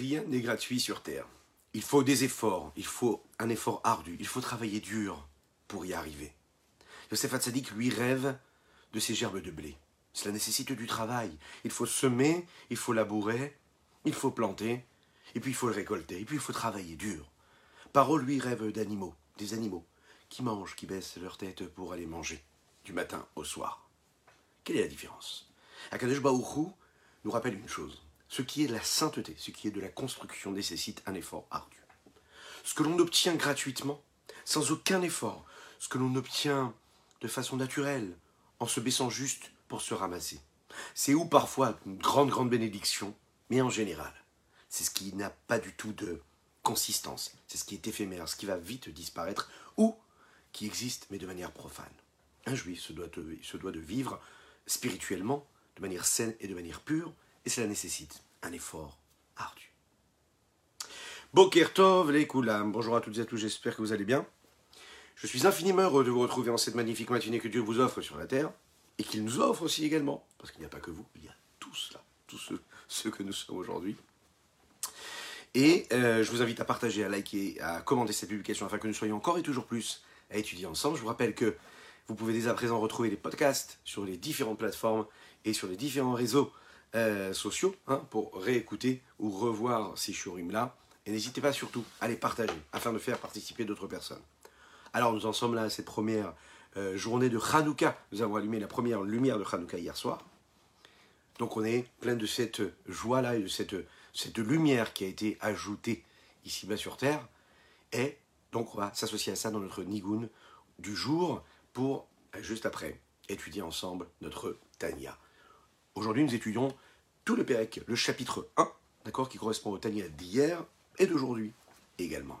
Rien n'est gratuit sur Terre. Il faut des efforts, il faut un effort ardu, il faut travailler dur pour y arriver. Yosef Hatzadik, lui, rêve de ces gerbes de blé. Cela nécessite du travail. Il faut semer, il faut labourer, il faut planter, et puis il faut le récolter, et puis il faut travailler dur. Paro, lui, rêve d'animaux, des animaux, qui mangent, qui baissent leur tête pour aller manger, du matin au soir. Quelle est la différence? Akadosh Baouchou nous rappelle une chose. Ce qui est de la sainteté, ce qui est de la construction nécessite un effort ardu. Ce que l'on obtient gratuitement, sans aucun effort, ce que l'on obtient de façon naturelle, en se baissant juste pour se ramasser. C'est où parfois une grande, grande bénédiction, mais en général, c'est ce qui n'a pas du tout de consistance, c'est ce qui est éphémère, ce qui va vite disparaître, ou qui existe mais de manière profane. Un juif se doit de vivre spirituellement, de manière saine et de manière pure, et cela nécessite un effort ardu. Boker Tov, les Koulam. Bonjour à toutes et à tous, j'espère que vous allez bien. Je suis infiniment heureux de vous retrouver en cette magnifique matinée que Dieu vous offre sur la terre et qu'il nous offre aussi également, parce qu'il n'y a pas que vous, il y a tous là, tous ceux, ceux que nous sommes aujourd'hui. Et euh, je vous invite à partager, à liker, à commenter cette publication afin que nous soyons encore et toujours plus à étudier ensemble. Je vous rappelle que vous pouvez dès à présent retrouver les podcasts sur les différentes plateformes et sur les différents réseaux euh, sociaux hein, pour réécouter ou revoir ces shurim-là. Et n'hésitez pas surtout à les partager afin de faire participer d'autres personnes. Alors nous en sommes là à cette première euh, journée de Hanouka. Nous avons allumé la première lumière de Hanouka hier soir. Donc on est plein de cette joie-là et de cette, cette lumière qui a été ajoutée ici-bas sur Terre. Et donc on va s'associer à ça dans notre Nigun du jour pour, euh, juste après, étudier ensemble notre Tania. Aujourd'hui nous étudions tout le Pérec, le chapitre 1, d'accord, qui correspond au Tania d'hier et d'aujourd'hui également.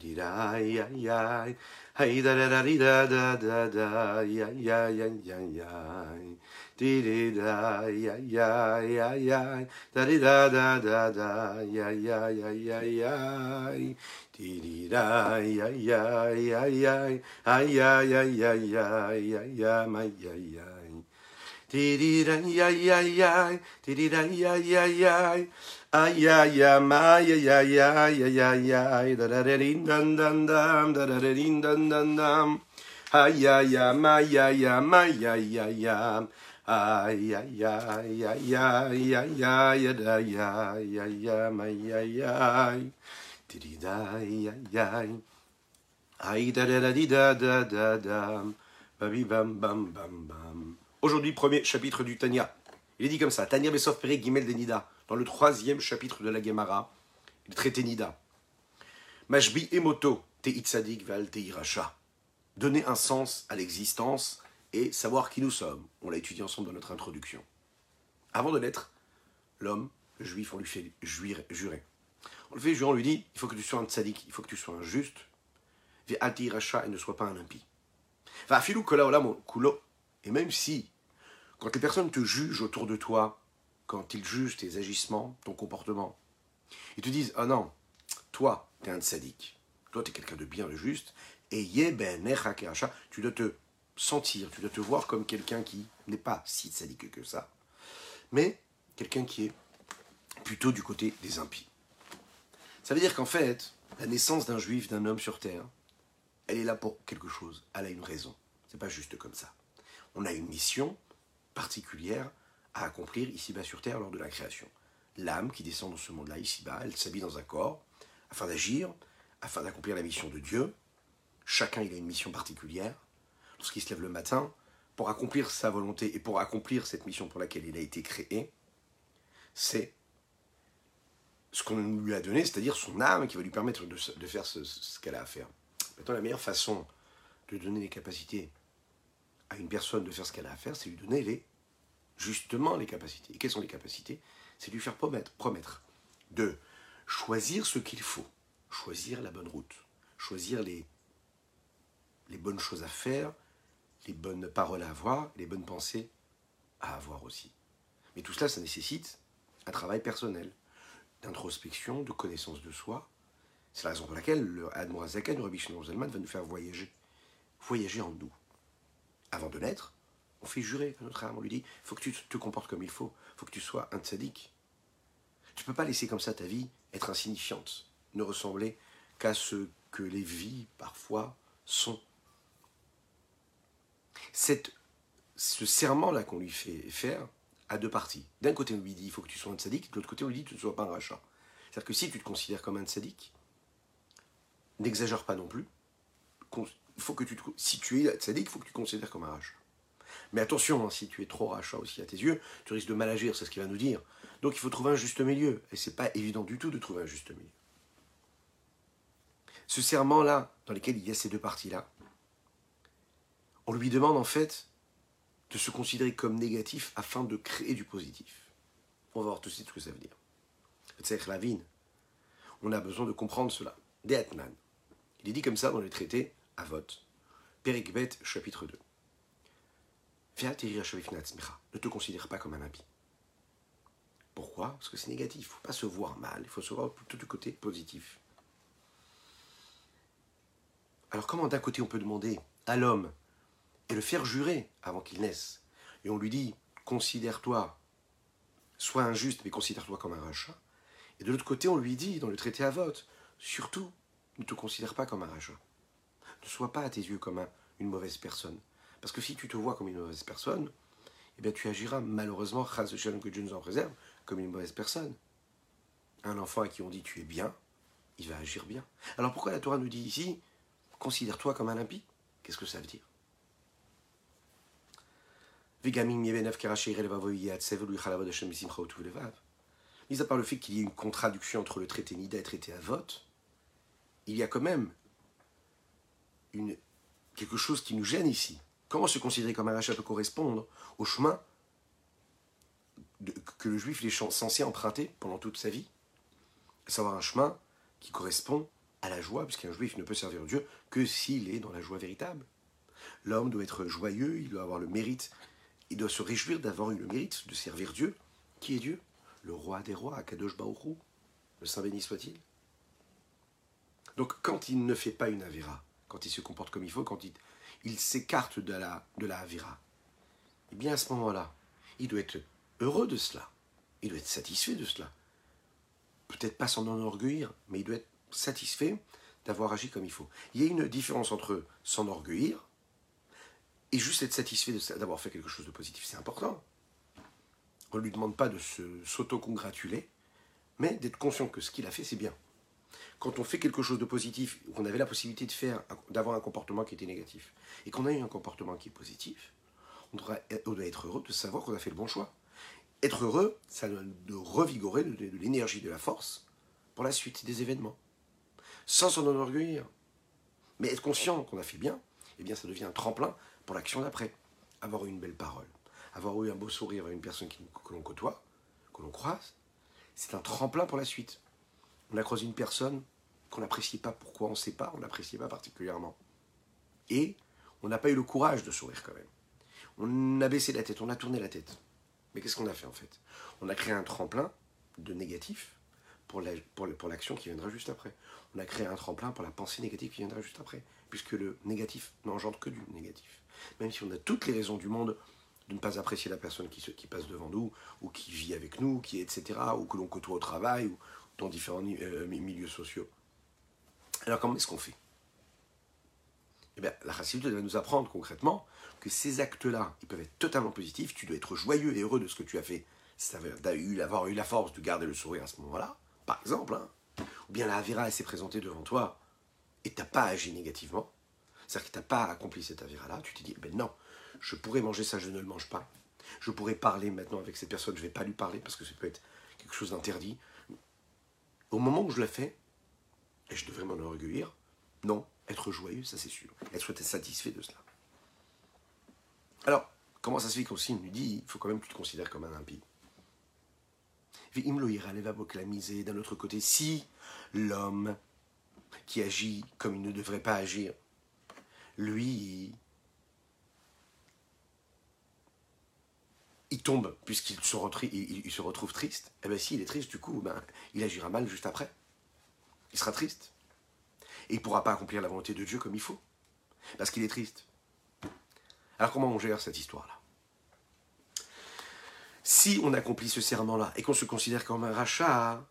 di da ya ya hey da da da di da da da da ya ya ya ya ya di di da ya ya ya ya da di da da da da ya ya ya ya ya di di da ya ya ya ya ya ya ya ya ya ya ya Dee-dee-da-yay-yay-yay, dee-dee-da-yay-yay-yay. Ay-ya-ya-ma-ya-ya-ya-ya-ya-yay, da-da-da-dee-dum-dum-dum, da-da-da-dee-dum-dum-dum. Ay-ya-ya-ma-ya-ya-ma-ya-ya-ya. Ay-ya-ya-ya-ya-ya-ya-ya-ya-ma-ya-yay. Dee-dee-da-yay-yay. Ay-da-da-da-dee-da-da-da-dum, ba-bee-bum-bum-bum-bum. Aujourd'hui premier chapitre du Tanya. Il est dit comme ça Tanya Besov Pere Gimel dans le troisième chapitre de la Gemara le traité Nida. Mashbi emoto te itzadik val te iracha. Donner un sens à l'existence et savoir qui nous sommes. On l'a étudié ensemble dans notre introduction. Avant de l'être, l'homme, le juif, on lui fait jurer. On le fait jurer, on lui dit, il faut que tu sois un tzaddik, il faut que tu sois un juste, et ne sois pas un impie. Et même si, quand les personnes te jugent autour de toi, quand ils jugent tes agissements, ton comportement, ils te disent, ah non, toi, tu es un tzaddik, toi, tu es quelqu'un de bien, de juste, et tu dois te sentir, tu dois te voir comme quelqu'un qui n'est pas si sadique que ça, mais quelqu'un qui est plutôt du côté des impies. Ça veut dire qu'en fait, la naissance d'un juif, d'un homme sur terre, elle est là pour quelque chose, elle a une raison. C'est pas juste comme ça. On a une mission particulière à accomplir ici-bas sur terre lors de la création. L'âme qui descend dans ce monde-là, ici-bas, elle s'habille dans un corps afin d'agir, afin d'accomplir la mission de Dieu. Chacun, il a une mission particulière lorsqu'il se lève le matin, pour accomplir sa volonté et pour accomplir cette mission pour laquelle il a été créé, c'est ce qu'on lui a donné, c'est-à-dire son âme qui va lui permettre de, faire ce, qu'elle a à faire. Maintenant, la meilleure façon de donner les capacités à une personne de faire ce qu'elle a à faire, c'est lui donner les, justement les capacités. Et quelles sont les capacités? C'est lui faire promettre, promettre de choisir ce qu'il faut, choisir la bonne route, choisir les, bonnes choses à faire, les bonnes paroles à avoir, les bonnes pensées à avoir aussi. Mais tout cela, ça nécessite un travail personnel, d'introspection, de connaissance de soi. C'est la raison pour laquelle le Admorazaken, le Rabbi Shlomo va nous faire voyager, voyager en nous. Avant de naître, on fait jurer à notre âme, on lui dit, faut que tu te comportes comme il faut, faut que tu sois un tzaddik. Tu ne peux pas laisser comme ça ta vie être insignifiante, ne ressembler qu'à ce que les vies parfois sont. Cette, ce serment-là qu'on lui fait faire, à deux parties. D'un côté, on lui dit il faut que tu sois un sadique, de l'autre côté, on lui dit tu ne sois pas un rachat. C'est-à-dire que si tu te considères comme un sadique, n'exagère pas non plus. Il faut que tu si tu il faut que tu te considères comme un rachat. Mais attention, hein, si tu es trop rachat aussi à tes yeux, tu risques de mal agir, c'est ce qu'il va nous dire. Donc il faut trouver un juste milieu. Et c'est pas évident du tout de trouver un juste milieu. Ce serment-là, dans lequel il y a ces deux parties-là, on lui demande en fait de se considérer comme négatif afin de créer du positif. On va voir tout de suite ce que ça veut dire. C'est la On a besoin de comprendre cela. Deatman. Il est dit comme ça dans le traité à vote. Perikbet, chapitre 2. Ne te considère pas comme un impie. Pourquoi? Parce que c'est négatif. Il ne faut pas se voir mal. Il faut se voir plutôt du côté positif. Alors comment d'un côté on peut demander à l'homme et le faire jurer avant qu'il naisse? Et on lui dit, considère-toi, sois injuste, mais considère-toi comme un rachat. Et de l'autre côté, on lui dit, dans le traité à vote, surtout, ne te considère pas comme un rachat. Ne sois pas à tes yeux comme une mauvaise personne. Parce que si tu te vois comme une mauvaise personne, eh bien tu agiras malheureusement, que Dieu nous en préserve, comme une mauvaise personne. Un enfant à qui on dit tu es bien, il va agir bien. Alors pourquoi la Torah nous dit ici, considère-toi comme un impie? Qu'est-ce que ça veut dire? Mis à part le fait qu'il y ait une contradiction entre le traité Nida et le traité Avot, il y a quand même quelque chose qui nous gêne ici. Comment se considérer comme un rachat peut correspondre au chemin que le juif est censé emprunter pendant toute sa vie? À savoir un chemin qui correspond à la joie, puisqu'un juif ne peut servir Dieu que s'il est dans la joie véritable. L'homme doit être joyeux, il doit avoir le mérite il doit se réjouir d'avoir eu le mérite de servir Dieu. Qui est Dieu? Le roi des rois, Akadosh Baruchou. Le Saint béni soit-il. Donc quand il ne fait pas une Avera, quand il se comporte comme il faut, quand il, s'écarte de la, de la Avera, eh bien à ce moment-là, il doit être heureux de cela. Il doit être satisfait de cela. Peut-être pas s'en enorgueillir, mais il doit être satisfait d'avoir agi comme il faut. Il y a une différence entre s'enorgueillir et juste être satisfait d'avoir fait quelque chose de positif, c'est important. On ne lui demande pas de s'auto-congratuler, mais d'être conscient que ce qu'il a fait, c'est bien. Quand on fait quelque chose de positif, qu'on avait la possibilité de faire, d'avoir un comportement qui était négatif, et qu'on a eu un comportement qui est positif, on doit, être heureux de savoir qu'on a fait le bon choix. Être heureux, ça doit nous revigorer de, l'énergie, de la force pour la suite des événements. Sans s'en enorgueillir. Mais être conscient qu'on a fait bien, eh bien ça devient un tremplin pour l'action d'après. Avoir eu une belle parole, avoir eu un beau sourire à une personne que l'on côtoie, que l'on croise, c'est un tremplin pour la suite. On a croisé une personne qu'on n'appréciait pas, pourquoi on ne sait pas, on n'appréciait pas particulièrement. Et on n'a pas eu le courage de sourire quand même. On a baissé la tête, on a tourné la tête. Mais qu'est-ce qu'on a fait en fait? On a créé un tremplin de négatif pour l'action qui viendra juste après. On a créé un tremplin pour la pensée négative qui viendra juste après, puisque le négatif n'engendre que du négatif même si on a toutes les raisons du monde de ne pas apprécier la personne qui, qui passe devant nous, ou qui vit avec nous, qui etc., ou que l'on côtoie au travail, ou dans différents euh, milieux sociaux. Alors comment est-ce qu'on fait? Eh bien, la Chassidut va nous apprendre concrètement que ces actes-là, ils peuvent être totalement positifs, tu dois être joyeux et heureux de ce que tu as fait. Ça veut eu, avoir eu la force de garder le sourire à ce moment-là, par exemple, hein. ou bien la Avera s'est présentée devant toi et tu n'as pas agi négativement, c'est-à-dire que tu n'as pas accompli cette avéra-là, tu t'es dit, ben non, Je pourrais manger ça, je ne le mange pas. Je pourrais parler maintenant avec cette personne, je ne vais pas lui parler parce que ça peut être quelque chose d'interdit. Au moment où je la fais, et je devrais m'en enorgueillir, non, être joyeux, ça c'est sûr. Être satisfait de cela. Alors, comment ça se fait qu'aussi il nous dit, il faut quand même que tu te considères comme un impie? D'un autre côté, si l'homme qui agit comme il ne devrait pas agir, lui, il tombe, puisqu'il se, retrouve, triste, et eh bien s'il est triste, du coup, ben, il agira mal juste après. Il sera triste. Et il ne pourra pas accomplir la volonté de Dieu comme il faut, parce qu'il est triste. Alors comment on gère cette histoire-là? Si on accomplit ce serment-là et qu'on se considère comme un rachat,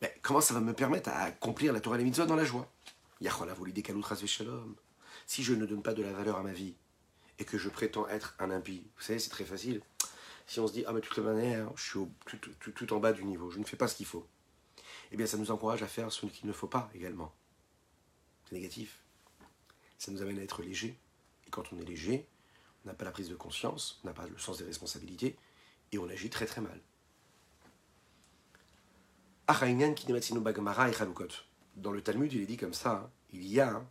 ben, comment ça va me permettre à accomplir la Torah et les dans la joie? Si je ne donne pas de la valeur à ma vie et que je prétends être un impie, vous savez, c'est très facile. Si on se dit, ah mais de toute manière, je suis tout, en bas du niveau, je ne fais pas ce qu'il faut, eh bien ça nous encourage à faire ce qu'il ne faut pas également. C'est négatif. Ça nous amène à être léger. Et quand on est léger, on n'a pas la prise de conscience, on n'a pas le sens des responsabilités, et on agit très très mal. Dans le Talmud, il est dit comme ça, hein, il y a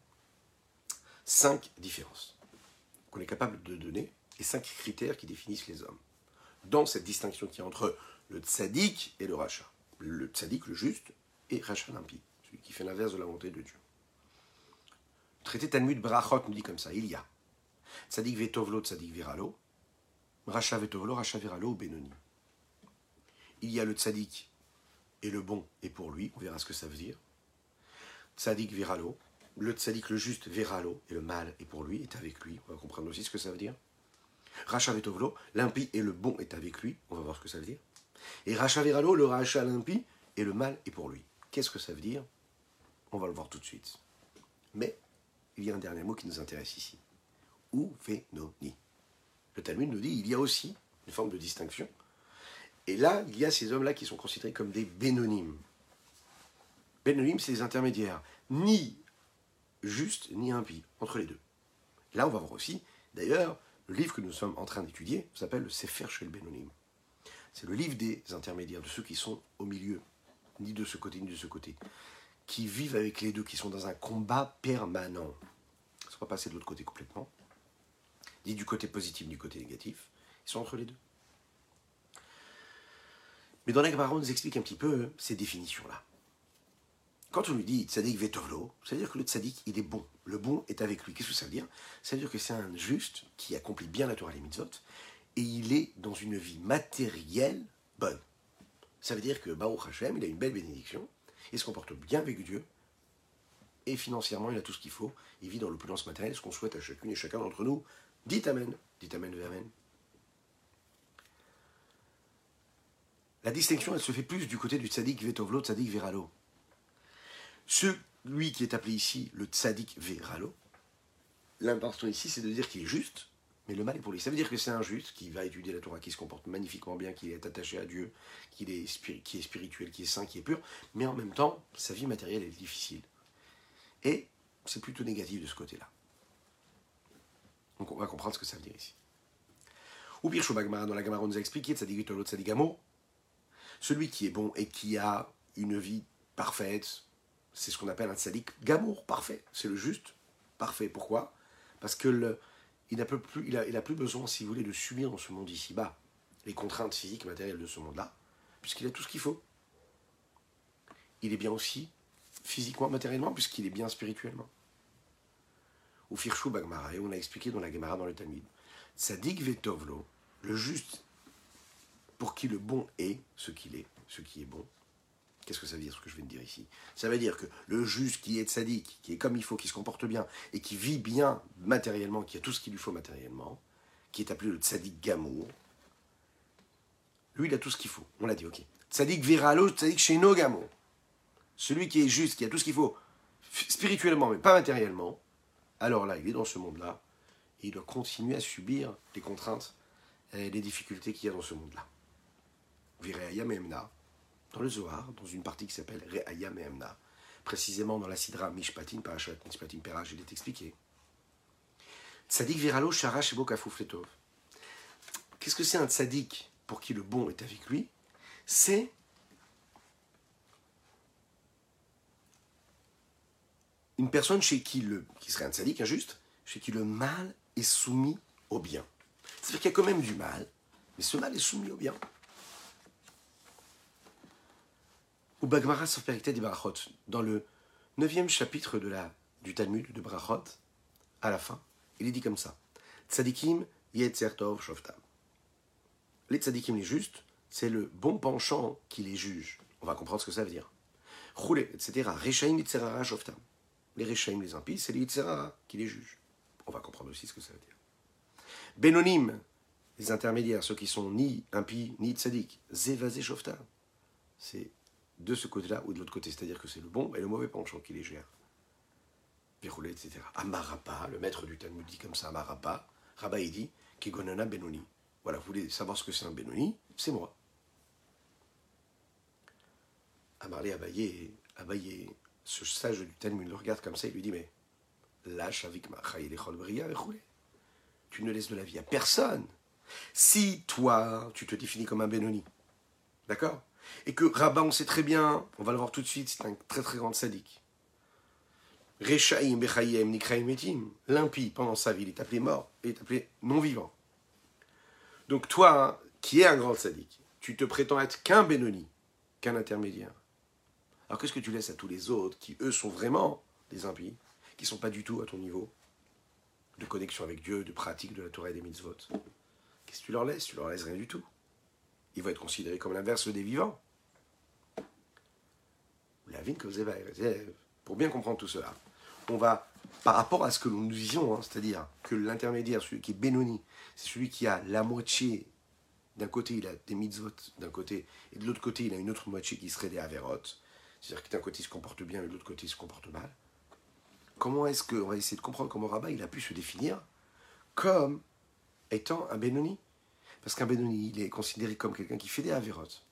cinq différences qu'on est capable de donner et cinq critères qui définissent les hommes. Dans cette distinction qui est entre le tzaddik et le rachat. Le tzaddik, le juste, et rachat l'impie, celui qui fait l'inverse de la volonté de Dieu. Le traité Talmud Brachot nous dit comme ça, il y a tzaddik vetovlo, tzaddik viralo, rachat vetovlo, rachat viralo, benoni. Il y a le tzaddik et le bon est pour lui, on verra ce que ça veut dire. Tzadik viralo, le tzadik, le juste viralo, et le mal est pour lui, est avec lui, on va comprendre aussi ce que ça veut dire. Racha vetovlo, l'impie et le bon est avec lui, on va voir ce que ça veut dire. Et Racha viralo, le racha l'impie et le mal est pour lui. Qu'est-ce que ça veut dire? On va le voir tout de suite. Mais il y a un dernier mot qui nous intéresse ici. Ou ni. Le Talmud nous dit il y a aussi une forme de distinction et là, il y a ces hommes-là qui sont considérés comme des bénonymes. Bénonymes, c'est les intermédiaires, ni justes, ni impies, entre les deux. Là, on va voir aussi, d'ailleurs, le livre que nous sommes en train d'étudier s'appelle le Sefer chez le Bénonim. C'est le livre des intermédiaires, de ceux qui sont au milieu, ni de ce côté, ni de ce côté, qui vivent avec les deux, qui sont dans un combat permanent. Ça ne va passer de l'autre côté complètement, ni du côté positif, ni du côté négatif. Ils sont entre les deux. Mais dans la nous explique un petit peu euh, ces définitions-là. Quand on lui dit tzaddik vetovlo, ça veut dire que le tzaddik, il est bon. Le bon est avec lui. Qu'est-ce que ça veut dire? Ça veut dire que c'est un juste qui accomplit bien la Torah et les mitzvot, et il est dans une vie matérielle bonne. Ça veut dire que Baruch Hashem, il a une belle bénédiction, il se comporte bien avec Dieu, et financièrement, il a tout ce qu'il faut. Il vit dans l'opulence matérielle, ce qu'on souhaite à chacune et chacun d'entre nous. Dites Amen. Dites Amen, Amen. La distinction, elle se fait plus du côté du tzaddik vetovlo, tzaddik veralo. Celui qui est appelé ici le tzaddik veralo, l'important ici, c'est de dire qu'il est juste, mais le mal est pour lui. Ça veut dire que c'est un juste qui va étudier la Torah, qui se comporte magnifiquement bien, qui est attaché à Dieu, qui est, spirituel, qui est saint, qui est pur, mais en même temps, sa vie matérielle est difficile. Et c'est plutôt négatif de ce côté-là. Donc on va comprendre ce que ça veut dire ici. Ou pire, dans la Gamara, on nous a expliqué, tzaddik vetolo, tzaddik celui qui est bon et qui a une vie parfaite, c'est ce qu'on appelle un tzaddik gamour, parfait. C'est le juste, parfait. Pourquoi? Parce que il n'a plus, besoin, si vous voulez, de subir dans ce monde ici-bas les contraintes physiques et matérielles de ce monde-là, puisqu'il a tout ce qu'il faut. Il est bien aussi physiquement, matériellement, puisqu'il est bien spirituellement. Ou Firshu Bagmara, et on a expliqué dans la Gemara, dans le Talmud. Tzadik Vetovlo, le juste pour qui le bon est ce qu'il est, ce qui est bon. Qu'est-ce que ça veut dire ce que je viens de dire ici? Ça veut dire que le juste qui est sadique, qui est comme il faut, qui se comporte bien et qui vit bien matériellement, qui a tout ce qu'il lui faut matériellement, qui est appelé le tzaddik gamour, lui il a tout ce qu'il faut. On l'a dit, ok. Tzaddik viralo, tzaddik sheno gamour. Celui qui est juste, qui a tout ce qu'il faut spirituellement mais pas matériellement, alors là il est dans ce monde-là et il doit continuer à subir les contraintes et les difficultés qu'il y a dans ce monde-là. Vireaya Memna, dans le Zohar, dans une partie qui s'appelle Reaya Memna, précisément dans la Sidra Mishpatin, Parashat Mishpatin Perach, il est expliqué Tzadik viralo shara shebo kafufletov. Qu'est-ce que c'est un tzadik pour qui le bon est avec lui? C'est une personne chez qui le, qui serait un tzadik injuste, chez qui le mal est soumis au bien. C'est-à-dire qu'il y a quand même du mal, mais ce mal est soumis au bien. Ou Bagmara des Barachot, dans le neuvième chapitre de la, du Talmud de Barachot, à la fin, il est dit comme ça Tzadikim yetzertov shoftam. Les tzadikim, les justes, c'est le bon penchant qui les juge. On va comprendre ce que ça veut dire. Roulé, etc. Rechaim yitzerara shoftam. Les Rechaim, les impies, c'est les yitzerara qui les jugent. On va comprendre aussi ce que ça veut dire. Benonim, les intermédiaires, ceux qui sont ni impies ni tzadik. Zevazé shoftam. C'est de ce côté-là ou de l'autre côté. C'est-à-dire que c'est le bon et le mauvais penchant qui les gère. Verroulé, etc. Amarapa, le maître du Talmud dit comme ça, Amarapa, Rabba il dit, Kegonana Benoni. Voilà, vous voulez savoir ce que c'est un Benoni C'est moi. Amarlé Abaye, Abaye, ce sage du Talmud le regarde comme ça, il lui dit, mais lâche avec ma Tu ne laisses de la vie à personne. Si toi, tu te définis comme un Benoni, d'accord? Et que Rabat, on sait très bien, on va le voir tout de suite, c'est un très très grand sadique. Rechaim, Bechayim, Nikraim, Metim. L'impie, pendant sa vie, il est appelé mort, il est appelé non-vivant. Donc toi, qui es un grand sadique, tu te prétends être qu'un Benoni, qu'un intermédiaire. Alors qu'est-ce que tu laisses à tous les autres qui, eux, sont vraiment des impies, qui ne sont pas du tout à ton niveau de connexion avec Dieu, de pratique de la Torah et des mitzvot? Qu'est-ce que tu leur laisses? Tu leur laisses rien du tout il va être considéré comme l'inverse des vivants. La vie que pour bien comprendre tout cela, on va, par rapport à ce que nous disions, hein, c'est-à-dire que l'intermédiaire, celui qui est Benoni, c'est celui qui a la moitié, d'un côté il a des mitzvot, d'un côté, et de l'autre côté il a une autre moitié qui serait des averot, c'est-à-dire que d'un côté il se comporte bien et de l'autre côté il se comporte mal. Comment est-ce qu'on va essayer de comprendre comment Rabat il a pu se définir comme étant un Benoni? Parce qu'un Benoni, il est considéré comme quelqu'un qui fait des avérotes.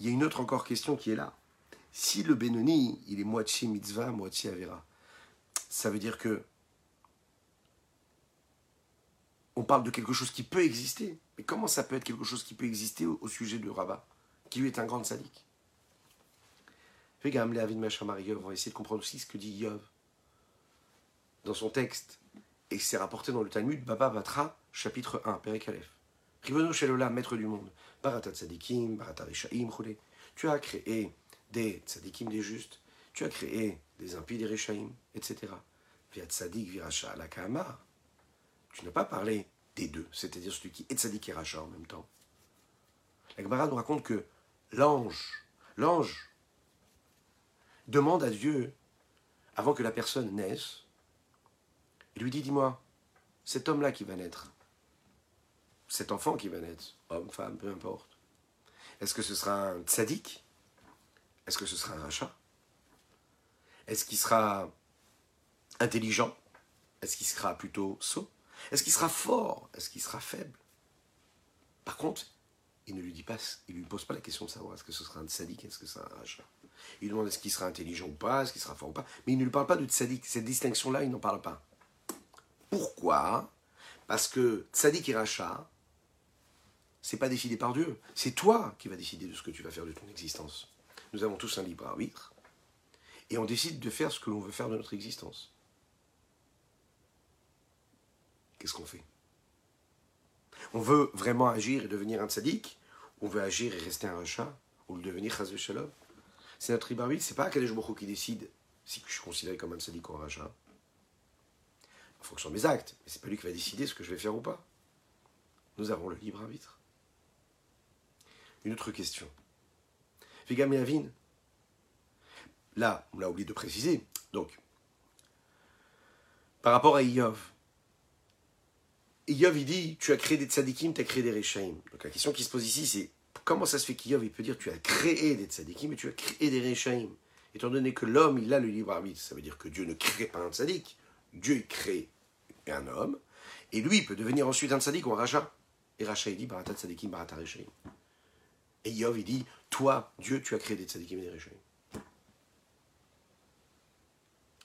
Il y a une autre encore question qui est là. Si le Benoni, il est moitié mitzvah, moitié avera, ça veut dire que on parle de quelque chose qui peut exister. Mais comment ça peut être quelque chose qui peut exister au, sujet de Rabat, qui lui est un grand sadique? Regarde, avis de on va essayer de comprendre aussi ce que dit Yov dans son texte. Et c'est rapporté dans le Talmud, Baba Batra, chapitre 1, Père. Ribono Shelola, maître du monde, Barata Tzadikim, Barata Rishaim, tu as créé des Tzadikim, des justes, tu as créé des impies, des Rishaim, etc. Via Tzadik, Viracha, la Kahamar. Tu n'as pas parlé des deux, c'est-à-dire celui qui est Tzadik et Racha en même temps. La Gemara nous raconte que l'ange, l'ange, demande à Dieu, avant que la personne naisse, il lui dit Dis-moi, cet homme-là qui va naître, cet enfant qui va naître, homme, femme, peu importe, est-ce que ce sera un tzaddik? Est-ce que ce sera un rachat? Est-ce qu'il sera intelligent? Est-ce qu'il sera plutôt sot? Est-ce qu'il sera fort? Est-ce qu'il sera faible? Par contre, il ne lui pose pas la question de savoir est-ce que ce sera un tzaddik, est-ce que c'est un rachat. Il demande est-ce qu'il sera intelligent ou pas, est-ce qu'il sera fort ou pas, mais il ne lui parle pas de tzaddik. Cette distinction-là, il n'en parle pas. Pourquoi? Parce que tzaddik et rachat, c'est pas décidé par Dieu. C'est toi qui vas décider de ce que tu vas faire de ton existence. Nous avons tous un libre arbitre. Et on décide de faire ce que l'on veut faire de notre existence. Qu'est-ce qu'on fait? On veut vraiment agir et devenir un tzaddik? On veut agir et rester un rachat Ou le devenir chazve shalom? C'est notre libre arbitre. C'est pas Kadesh Baruch qui décide si je suis considéré comme un tzaddik ou un rachat. En fonction de mes actes. Mais c'est pas lui qui va décider ce que je vais faire ou pas. Nous avons le libre arbitre. Autre question. Vigam Avin, là, on l'a oublié de préciser, donc, par rapport à Iyov, Iyov, il dit, tu as créé des tzadikim, tu as créé des rechaim. Donc la question qui se pose ici, c'est comment ça se fait qu'Iyov, il peut dire, tu as créé des tzadikim et tu as créé des rechaim? Étant donné que l'homme, il a le libre arbitre, ça veut dire que Dieu ne crée pas un tzadik, Dieu crée un homme, et lui, il peut devenir ensuite un tzadik ou un racha. Et racha, il dit, barata tzadikim, barata rechaim. Et Yov, il dit, toi, Dieu, tu as créé des tzadikim et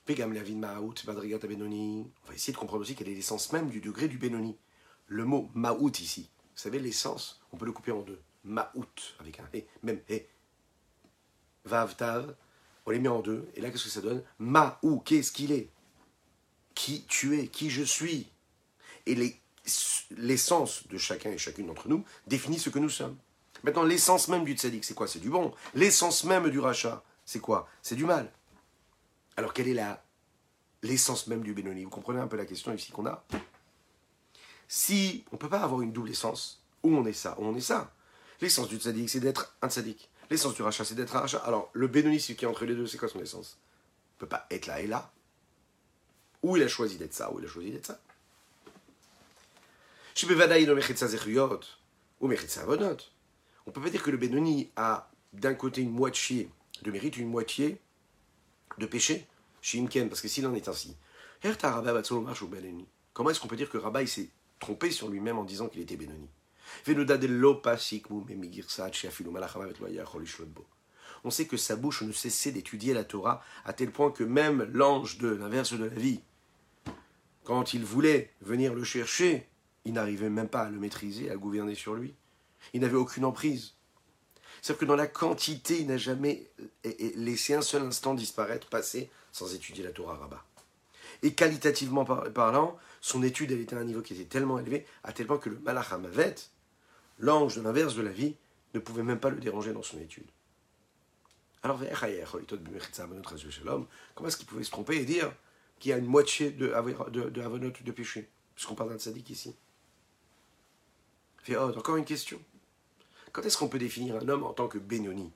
des Lavin Maout, Madrigat Benoni. On va essayer de comprendre aussi quelle est l'essence même du degré du Benoni. Le mot Maout ici, vous savez, l'essence, on peut le couper en deux. Maout, avec un et, même et. Vav, Tav, on les met en deux. Et là, qu'est-ce que ça donne? Maou, qu'est-ce qu'il est? Qui tu es? Qui je suis? Et l'essence de chacun et chacune d'entre nous définit ce que nous sommes. Maintenant, l'essence même du tzaddik, c'est quoi? C'est du bon. L'essence même du rachat, c'est quoi? C'est du mal. Alors, quelle est l'essence même du Benoni? Vous comprenez un peu la question ici qu'on a? Si on ne peut pas avoir une double essence, où on est ça, où on est ça? L'essence du tzaddik, c'est d'être un tzaddik. L'essence du rachat, c'est d'être un rachat. Alors, le Benoni, ce qui est entre les deux, c'est quoi son essence? Il ne peut pas être là et là. Ou il a choisi d'être ça, ou il a choisi d'être ça? Ou on peut pas dire que le Benoni a d'un côté une moitié de mérite, une moitié de péché chez Imken, parce que s'il en est ainsi, comment est-ce qu'on peut dire que Rabbi s'est trompé sur lui-même en disant qu'il était Benoni? On sait que sa bouche ne cessait d'étudier la Torah à tel point que même l'ange de l'inverse de la vie, quand il voulait venir le chercher, il n'arrivait même pas à le maîtriser, à gouverner sur lui. Il n'avait aucune emprise. C'est-à-dire que dans la quantité, il n'a jamais laissé un seul instant disparaître, passer, sans étudier la Torah Rabbah. Et qualitativement parlant, son étude, elle était à un niveau qui était tellement élevé, à tel point que le Malach Hamavet, l'ange de l'inverse de la vie, ne pouvait même pas le déranger dans son étude. Alors, comment est-ce qu'il pouvait se tromper et dire qu'il y a une moitié de, de, de Avonot de péché Puisqu'on parle d'un sadique ici? Oh, encore une question. Quand est-ce qu'on peut définir un homme en tant que Benoni?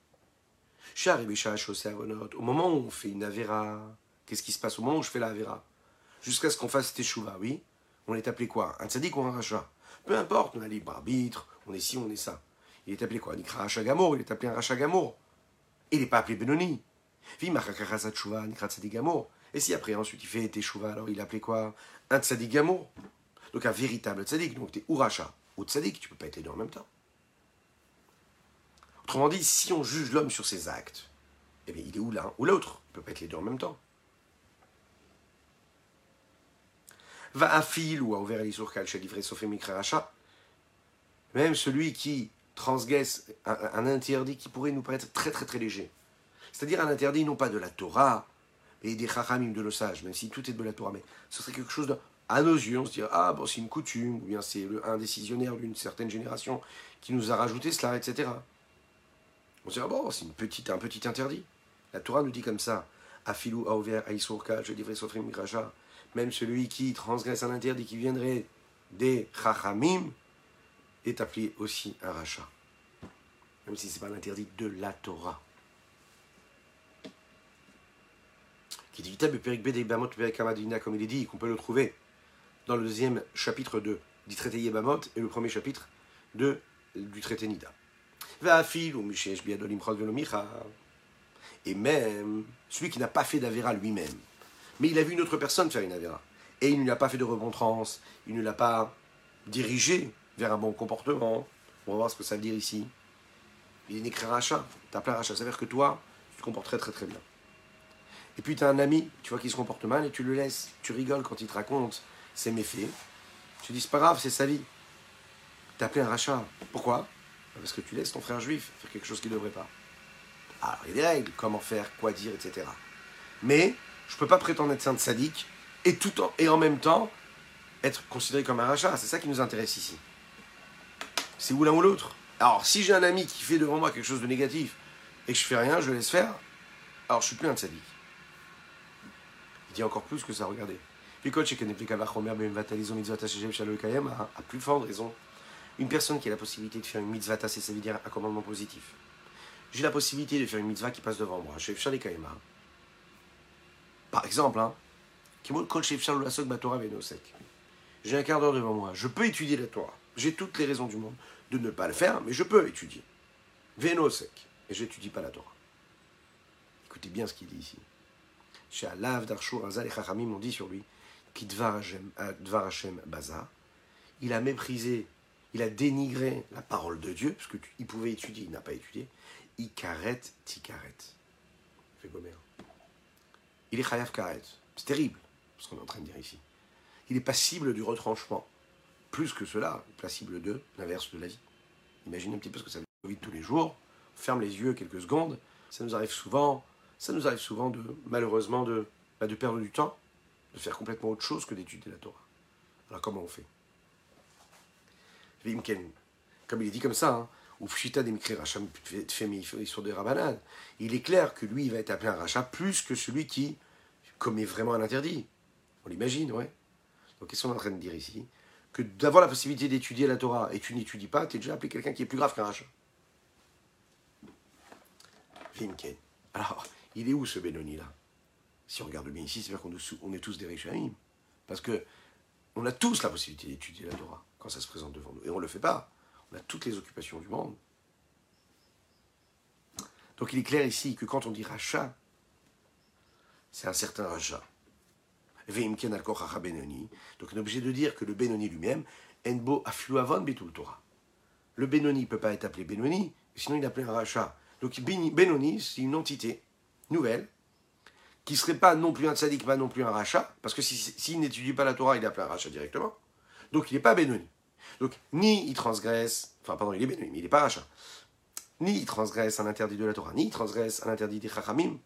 Au moment où on fait une Avera, qu'est-ce qui se passe au moment où je fais la Avera? Jusqu'à ce qu'on fasse Teshuva, oui. On est appelé quoi? Un tzaddik ou un rachat? Peu importe, on a libre arbitre, on est ci, on est ça. Il est appelé quoi? Gamour, il est appelé un rachat Gamour. Il n'est pas appelé Benoni. Et si après, ensuite, il fait Teshuva, alors il est appelé quoi? Un tzaddik Gamour. Donc un véritable tzaddik, donc tu es ou rachat ou tzaddik, tu peux pas être les deux en même temps. Autrement dit, si on juge l'homme sur ses actes, eh bien, il est ou l'un ou l'autre. Il ne peut pas être les deux en même temps. Va à fil ou à ouvert rachat. Même celui qui transgresse un, interdit qui pourrait nous paraître très très très léger. C'est-à-dire un interdit non pas de la Torah, mais des chachamim de nos sages, même si tout est de la Torah, mais ce serait quelque chose de à nos yeux, on se dit ah bon c'est une coutume, ou bien c'est un décisionnaire d'une certaine génération qui nous a rajouté cela, etc. On se dit ah c'est un petit interdit. La Torah nous dit comme ça Afilou ouvert Aïsourka, je livrai Sofrim Gracha. Même celui qui transgresse un interdit qui viendrait des Chachamim est appelé aussi un rachat. Même si ce n'est pas l'interdit de la Torah. Qui dit comme il est dit, qu'on peut le trouver dans le deuxième chapitre du traité Yebamot et le premier chapitre du traité Nida. Et même celui qui n'a pas fait d'Avera lui-même, mais il a vu une autre personne faire une Avera, et il ne lui a pas fait de remontrance, il ne l'a pas dirigé vers un bon comportement. On va voir ce que ça veut dire ici. Il est écrit rachat, t'as plein rachat, ça veut dire que toi, tu te comportes très très très bien. Et puis tu as un ami, tu vois qu'il se comporte mal et tu le laisses, tu rigoles quand il te raconte ses méfaits. Tu dis, c'est pas grave, c'est sa vie. T'as appelé un rachat. Pourquoi? Parce que tu laisses ton frère juif faire quelque chose qu'il ne devrait pas. Alors, il y a des règles, comment faire, quoi dire, etc. Mais je ne peux pas prétendre être saint sadique et, tout en, et en même temps être considéré comme un rachat. C'est ça qui nous intéresse ici. C'est ou l'un ou l'autre. Alors, si j'ai un ami qui fait devant moi quelque chose de négatif et que je fais rien, je laisse faire, alors je suis plus un sadique. Il dit encore plus que ça, regardez a plus forte raison, une personne qui a la possibilité de faire une mitzvah, c'est ça veut dire un commandement positif. J'ai la possibilité de faire une mitzvah qui passe devant moi. Par exemple, hein, j'ai un quart d'heure devant moi. Je peux étudier la Torah. J'ai toutes les raisons du monde de ne pas le faire, mais je peux étudier. Venosek. Et je n'étudie pas la Torah. Écoutez bien ce qu'il dit ici. Chez Alav, Darshur, Azal et Chachamim ont dit sur lui Baza, il a méprisé, il a dénigré la parole de Dieu, parce qu'il pouvait étudier, il n'a pas étudié. Ikaret tikaret. Fait il est chayav karet. C'est terrible, ce qu'on est en train de dire ici. Il est passible du retranchement. Plus que cela, passible de l'inverse de la vie. Imaginez un petit peu ce que ça veut dire tous les jours. Ferme les yeux quelques secondes. Ça nous arrive souvent, ça nous arrive souvent de, malheureusement, bah, de perdre du temps, de faire complètement autre chose que d'étudier la Torah. Alors comment on fait? Comme il est dit comme ça, hein, ou sur des rabanades, il est clair que lui, il va être appelé un rachat plus que celui qui commet vraiment un interdit. On l'imagine, ouais. Donc qu'est-ce qu'on est en train de dire ici? Que d'avoir la possibilité d'étudier la Torah et tu n'étudies pas, tu es déjà appelé quelqu'un qui est plus grave qu'un rachat. Alors, il est où ce Benoni là Si on regarde bien ici, c'est vrai qu'on est tous des riches Parce que on a tous la possibilité d'étudier la Torah quand ça se présente devant nous. Et on ne le fait pas. On a toutes les occupations du monde. Donc il est clair ici que quand on dit rachat, c'est un certain rachat. Donc on est obligé de dire que le Benoni lui-même, Enbo Afluavon Betul Torah. Le Benoni ne peut pas être appelé Benoni, sinon il est appelé un rachat. Donc Benoni, c'est une entité nouvelle qui ne serait pas non plus un tzaddik, pas non plus un rachat, parce que s'il n'étudie pas la Torah, il est appelé un rachat directement. Donc il n'est pas Benoni. Donc ni il transgresse, enfin pardon, il est Benoni, mais il n'est pas rachat. Ni il transgresse un interdit de la Torah, ni il transgresse un interdit des Chachamim.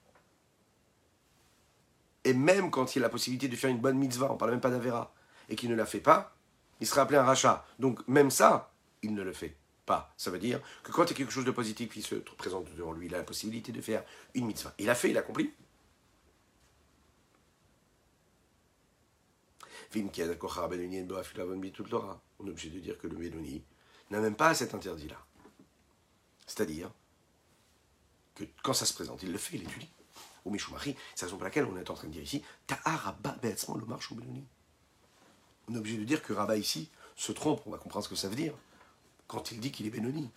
Et même quand il a la possibilité de faire une bonne mitzvah, on ne parle même pas d'Avera, et qu'il ne la fait pas, il serait appelé un rachat. Donc même ça, il ne le fait pas. Ça veut dire que quand il y a quelque chose de positif qui se présente devant lui, il a la possibilité de faire une mitzvah. Il a fait, il a accompli. On est obligé de dire que le Benoni n'a même pas cet interdit-là. C'est-à-dire que quand ça se présente, il le fait, il étudie. Ou Mishumari, c'est la raison pour laquelle on est en train de dire ici le marche Benoni. On est obligé de dire que Rabat ici se trompe, on va comprendre ce que ça veut dire, quand il dit qu'il est Benoni.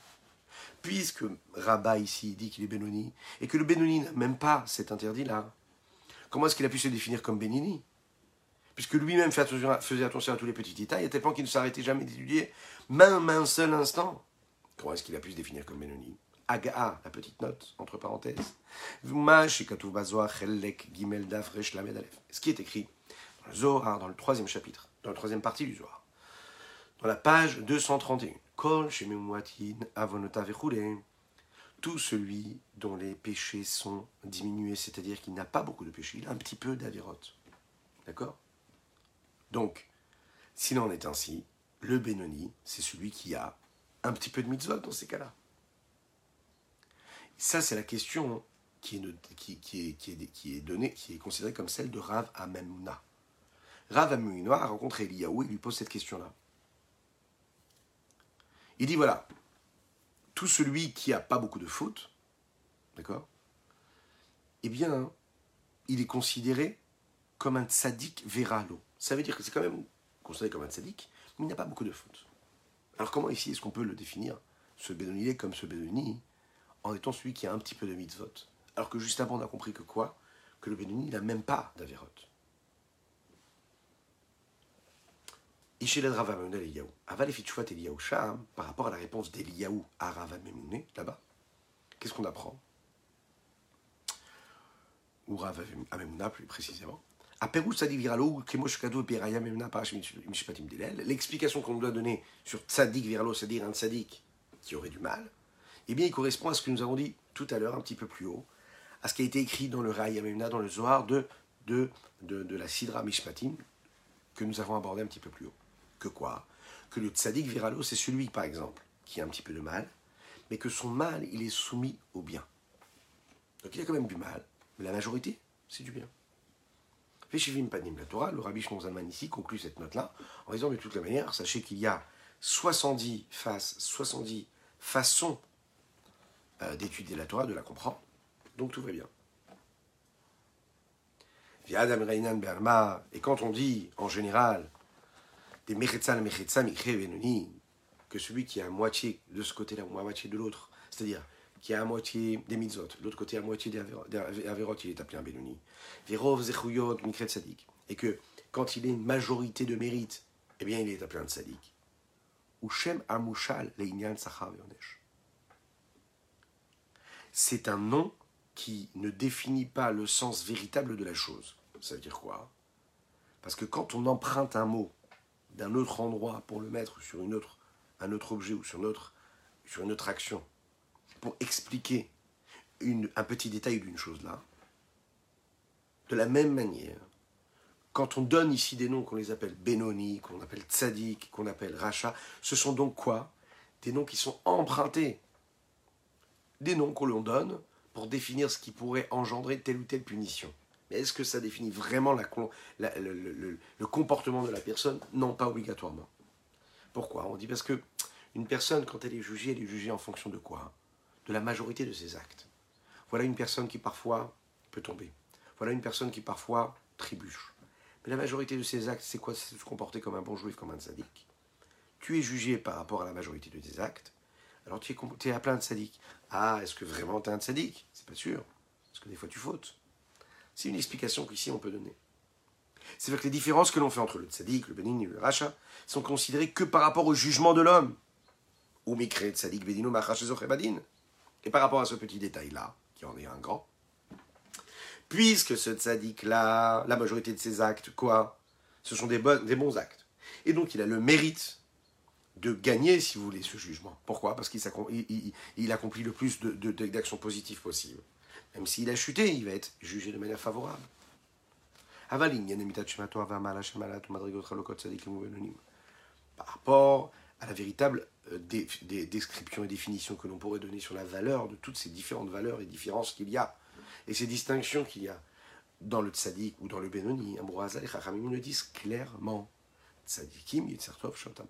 Puisque Rabat ici dit qu'il est Benoni, et que le Benoni n'a même pas cet interdit-là, comment est-ce qu'il a pu se définir comme Benini? Puisque lui-même faisait attention à tous les petits détails, à tel point qu'il ne s'arrêtait jamais d'étudier, même un seul instant. Comment est-ce qu'il a pu se définir comme Benoni Aga, la petite note, entre parenthèses. Ce qui est écrit dans le Zohar, dans le troisième chapitre, dans la troisième partie du Zohar, dans la page 231. Kol Tout celui dont les péchés sont diminués, c'est-à-dire qu'il n'a pas beaucoup de péchés, il a un petit peu d'avérote. D'accord? Donc, s'il en est ainsi, le Benoni, c'est celui qui a un petit peu de mitzvot dans ces cas-là. Ça, c'est la question qui est, donnée, qui est considérée comme celle de Rav Amemuna. Rav Amemuna a rencontré Eliyahu et lui pose cette question-là. Il dit voilà, tout celui qui a pas beaucoup de fautes, d'accord Eh bien, il est considéré comme un tzaddik veralo ça veut dire que c'est quand même considéré comme un tzaddik, mais il n'a pas beaucoup de fautes. Alors comment ici est-ce qu'on peut le définir, ce Benoni comme ce Benoni, en étant celui qui a un petit peu de mitzvot Alors que juste avant on a compris que quoi? Que le Benoni n'a même pas d'Averot. Par rapport à la réponse d'Eliyahu à Rava là-bas, qu'est-ce qu'on apprend? Ou Rava plus précisément. L'explication qu'on doit donner sur tzadik viralo, c'est-à-dire un tzadik qui aurait du mal, eh bien, il correspond à ce que nous avons dit tout à l'heure, un petit peu plus haut, à ce qui a été écrit dans le Rayamemna, dans le Zohar de, de, de, la Sidra Mishpatim, que nous avons abordé un petit peu plus haut. Que quoi? Que le tzadik viralo, c'est celui, par exemple, qui a un petit peu de mal, mais que son mal, il est soumis au bien. Donc il a quand même du mal, mais la majorité, c'est du bien. La Torah, le rabbi Shmonzalman ici conclut cette note-là en disant de toute la manière, sachez qu'il y a 70 faces, 70 façons euh, d'étudier la Torah, de la comprendre. Donc tout va bien. Et quand on dit en général des Mechetzal Mechetzal que celui qui a moitié de ce côté-là ou moitié de l'autre, c'est-à-dire qui a à moitié des mitzvot, l'autre côté à moitié des averot, il est appelé un Benoni. Virov zechuyot mikret sadik. Et que quand il est une majorité de mérite, eh bien il est appelé un tzadik. Ou shem amushal leinyan sachar C'est un nom qui ne définit pas le sens véritable de la chose. Ça veut dire quoi? Parce que quand on emprunte un mot d'un autre endroit pour le mettre sur une autre, un autre objet ou sur une autre action, pour expliquer un petit détail d'une chose là, de la même manière, quand on donne ici des noms qu'on les appelle Benoni, qu'on appelle Tzadik, qu'on appelle Racha, ce sont donc quoi? Des noms qui sont empruntés. Des noms qu'on leur donne pour définir ce qui pourrait engendrer telle ou telle punition. Mais est-ce que ça définit vraiment le, le, comportement de la personne? Non, pas obligatoirement. Pourquoi? On dit parce que une personne, quand elle est jugée, elle est jugée en fonction de quoi? De la majorité de ses actes. Voilà une personne qui parfois peut tomber. Voilà une personne qui parfois trébuche. Mais la majorité de ses actes, c'est quoi? C'est se comporter comme un bon juif, comme un sadique. Tu es jugé par rapport à la majorité de tes actes, alors tu es, à plein de sadiques. Ah, est-ce que vraiment tu es un sadique? C'est pas sûr. Parce que des fois tu fautes. C'est une explication qu'ici on peut donner. C'est vrai que les différences que l'on fait entre le tzaddik, le bénin et le rachat sont considérées que par rapport au jugement de l'homme. Ou mikre tzaddik bedino badin. Et par rapport à ce petit détail-là, qui en est un grand, puisque ce tzaddik-là, la majorité de ses actes, quoi Ce sont des, bons actes. Et donc il a le mérite de gagner, si vous voulez, ce jugement. Pourquoi? Parce qu'il il, accomplit le plus d'actions positives possibles. Même s'il a chuté, il va être jugé de manière favorable. Par rapport à la véritable euh, description et définition que l'on pourrait donner sur la valeur de toutes ces différentes valeurs et différences qu'il y a, et ces distinctions qu'il y a dans le tzaddik ou dans le benoni, Ambroise et Chachamim le disent clairement. Tzaddikim, Yitzartov, Shotam.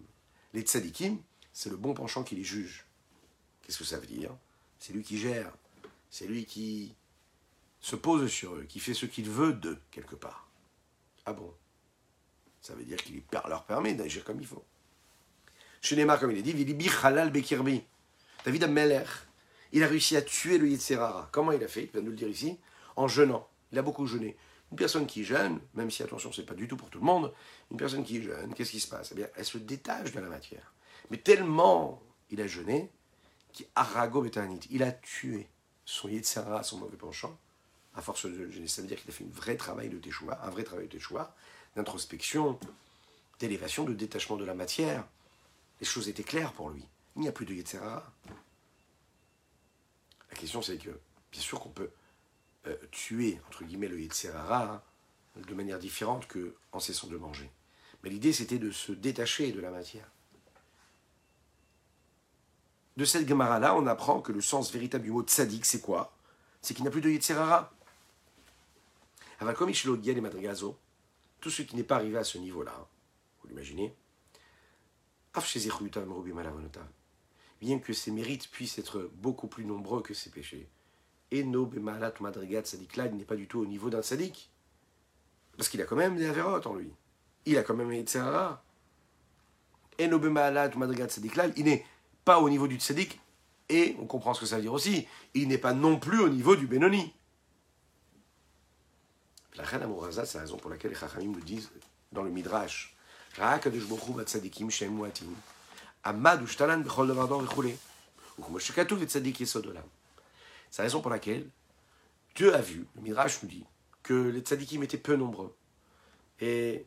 Les tzadikim, c'est le bon penchant qui les juge. Qu'est-ce que ça veut dire? C'est lui qui gère. C'est lui qui se pose sur eux, qui fait ce qu'il veut d'eux, quelque part. Ah bon? Ça veut dire qu'il leur permet d'agir comme il faut. Chez comme il est dit, Vilibi Bekirbi. David Ameller, il a réussi à tuer le Yitzhara. Comment il a fait? Il de nous le dire ici. En jeûnant. Il a beaucoup jeûné. Une personne qui jeûne, même si attention, c'est pas du tout pour tout le monde, une personne qui jeûne, qu'est-ce qui se passe? Eh bien, elle se détache de la matière. Mais tellement il a jeûné, il a tué son Yetzera, son mauvais penchant, à force de jeûner. Ça veut dire qu'il a fait un vrai travail de Teshua, un vrai travail de Teshua, d'introspection, d'élévation, de détachement de la matière. Les choses étaient claires pour lui. Il n'y a plus de Yetzera. La question, c'est que, bien sûr qu'on peut euh, tuer, entre guillemets, le Yetzirara hein, de manière différente que en cessant de manger. Mais l'idée, c'était de se détacher de la matière. De cette Gemara-là, on apprend que le sens véritable du mot tzaddik, c'est quoi? C'est qu'il n'y a plus de Yetzirara. comme et Madrigazo, tout ce qui n'est pas arrivé à ce niveau-là, vous l'imaginez, bien que ses mérites puissent être beaucoup plus nombreux que ses péchés, et no bemalat madrigat il n'est pas du tout au niveau d'un sadik. Parce qu'il a quand même des avérotes en lui. Il a quand même des tsahara. Et no bemalat madrigat il n'est pas au niveau du tzadik, et on comprend ce que ça veut dire aussi, il n'est pas non plus au niveau du Benoni. La reine Amouraza, c'est la raison pour laquelle les Chachamim nous disent dans le Midrash, C'est la raison pour laquelle Dieu a vu, le Midrash nous dit, que les tzadikim étaient peu nombreux. Et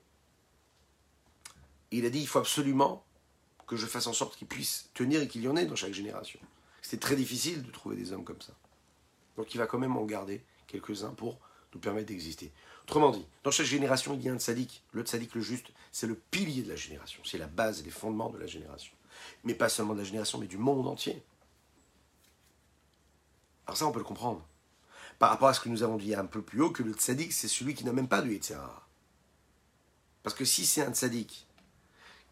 il a dit, il faut absolument que je fasse en sorte qu'ils puissent tenir et qu'il y en ait dans chaque génération. C'était très difficile de trouver des hommes comme ça. Donc il va quand même en garder quelques-uns pour nous permettre d'exister. Autrement dit, dans chaque génération, il y a un tzaddik. Le tzaddik, le juste, c'est le pilier de la génération. C'est la base et les fondements de la génération. Mais pas seulement de la génération, mais du monde entier. Alors ça, on peut le comprendre. Par rapport à ce que nous avons dit un peu plus haut, que le tzaddik, c'est celui qui n'a même pas de Yetzirah. Parce que si c'est un tzaddik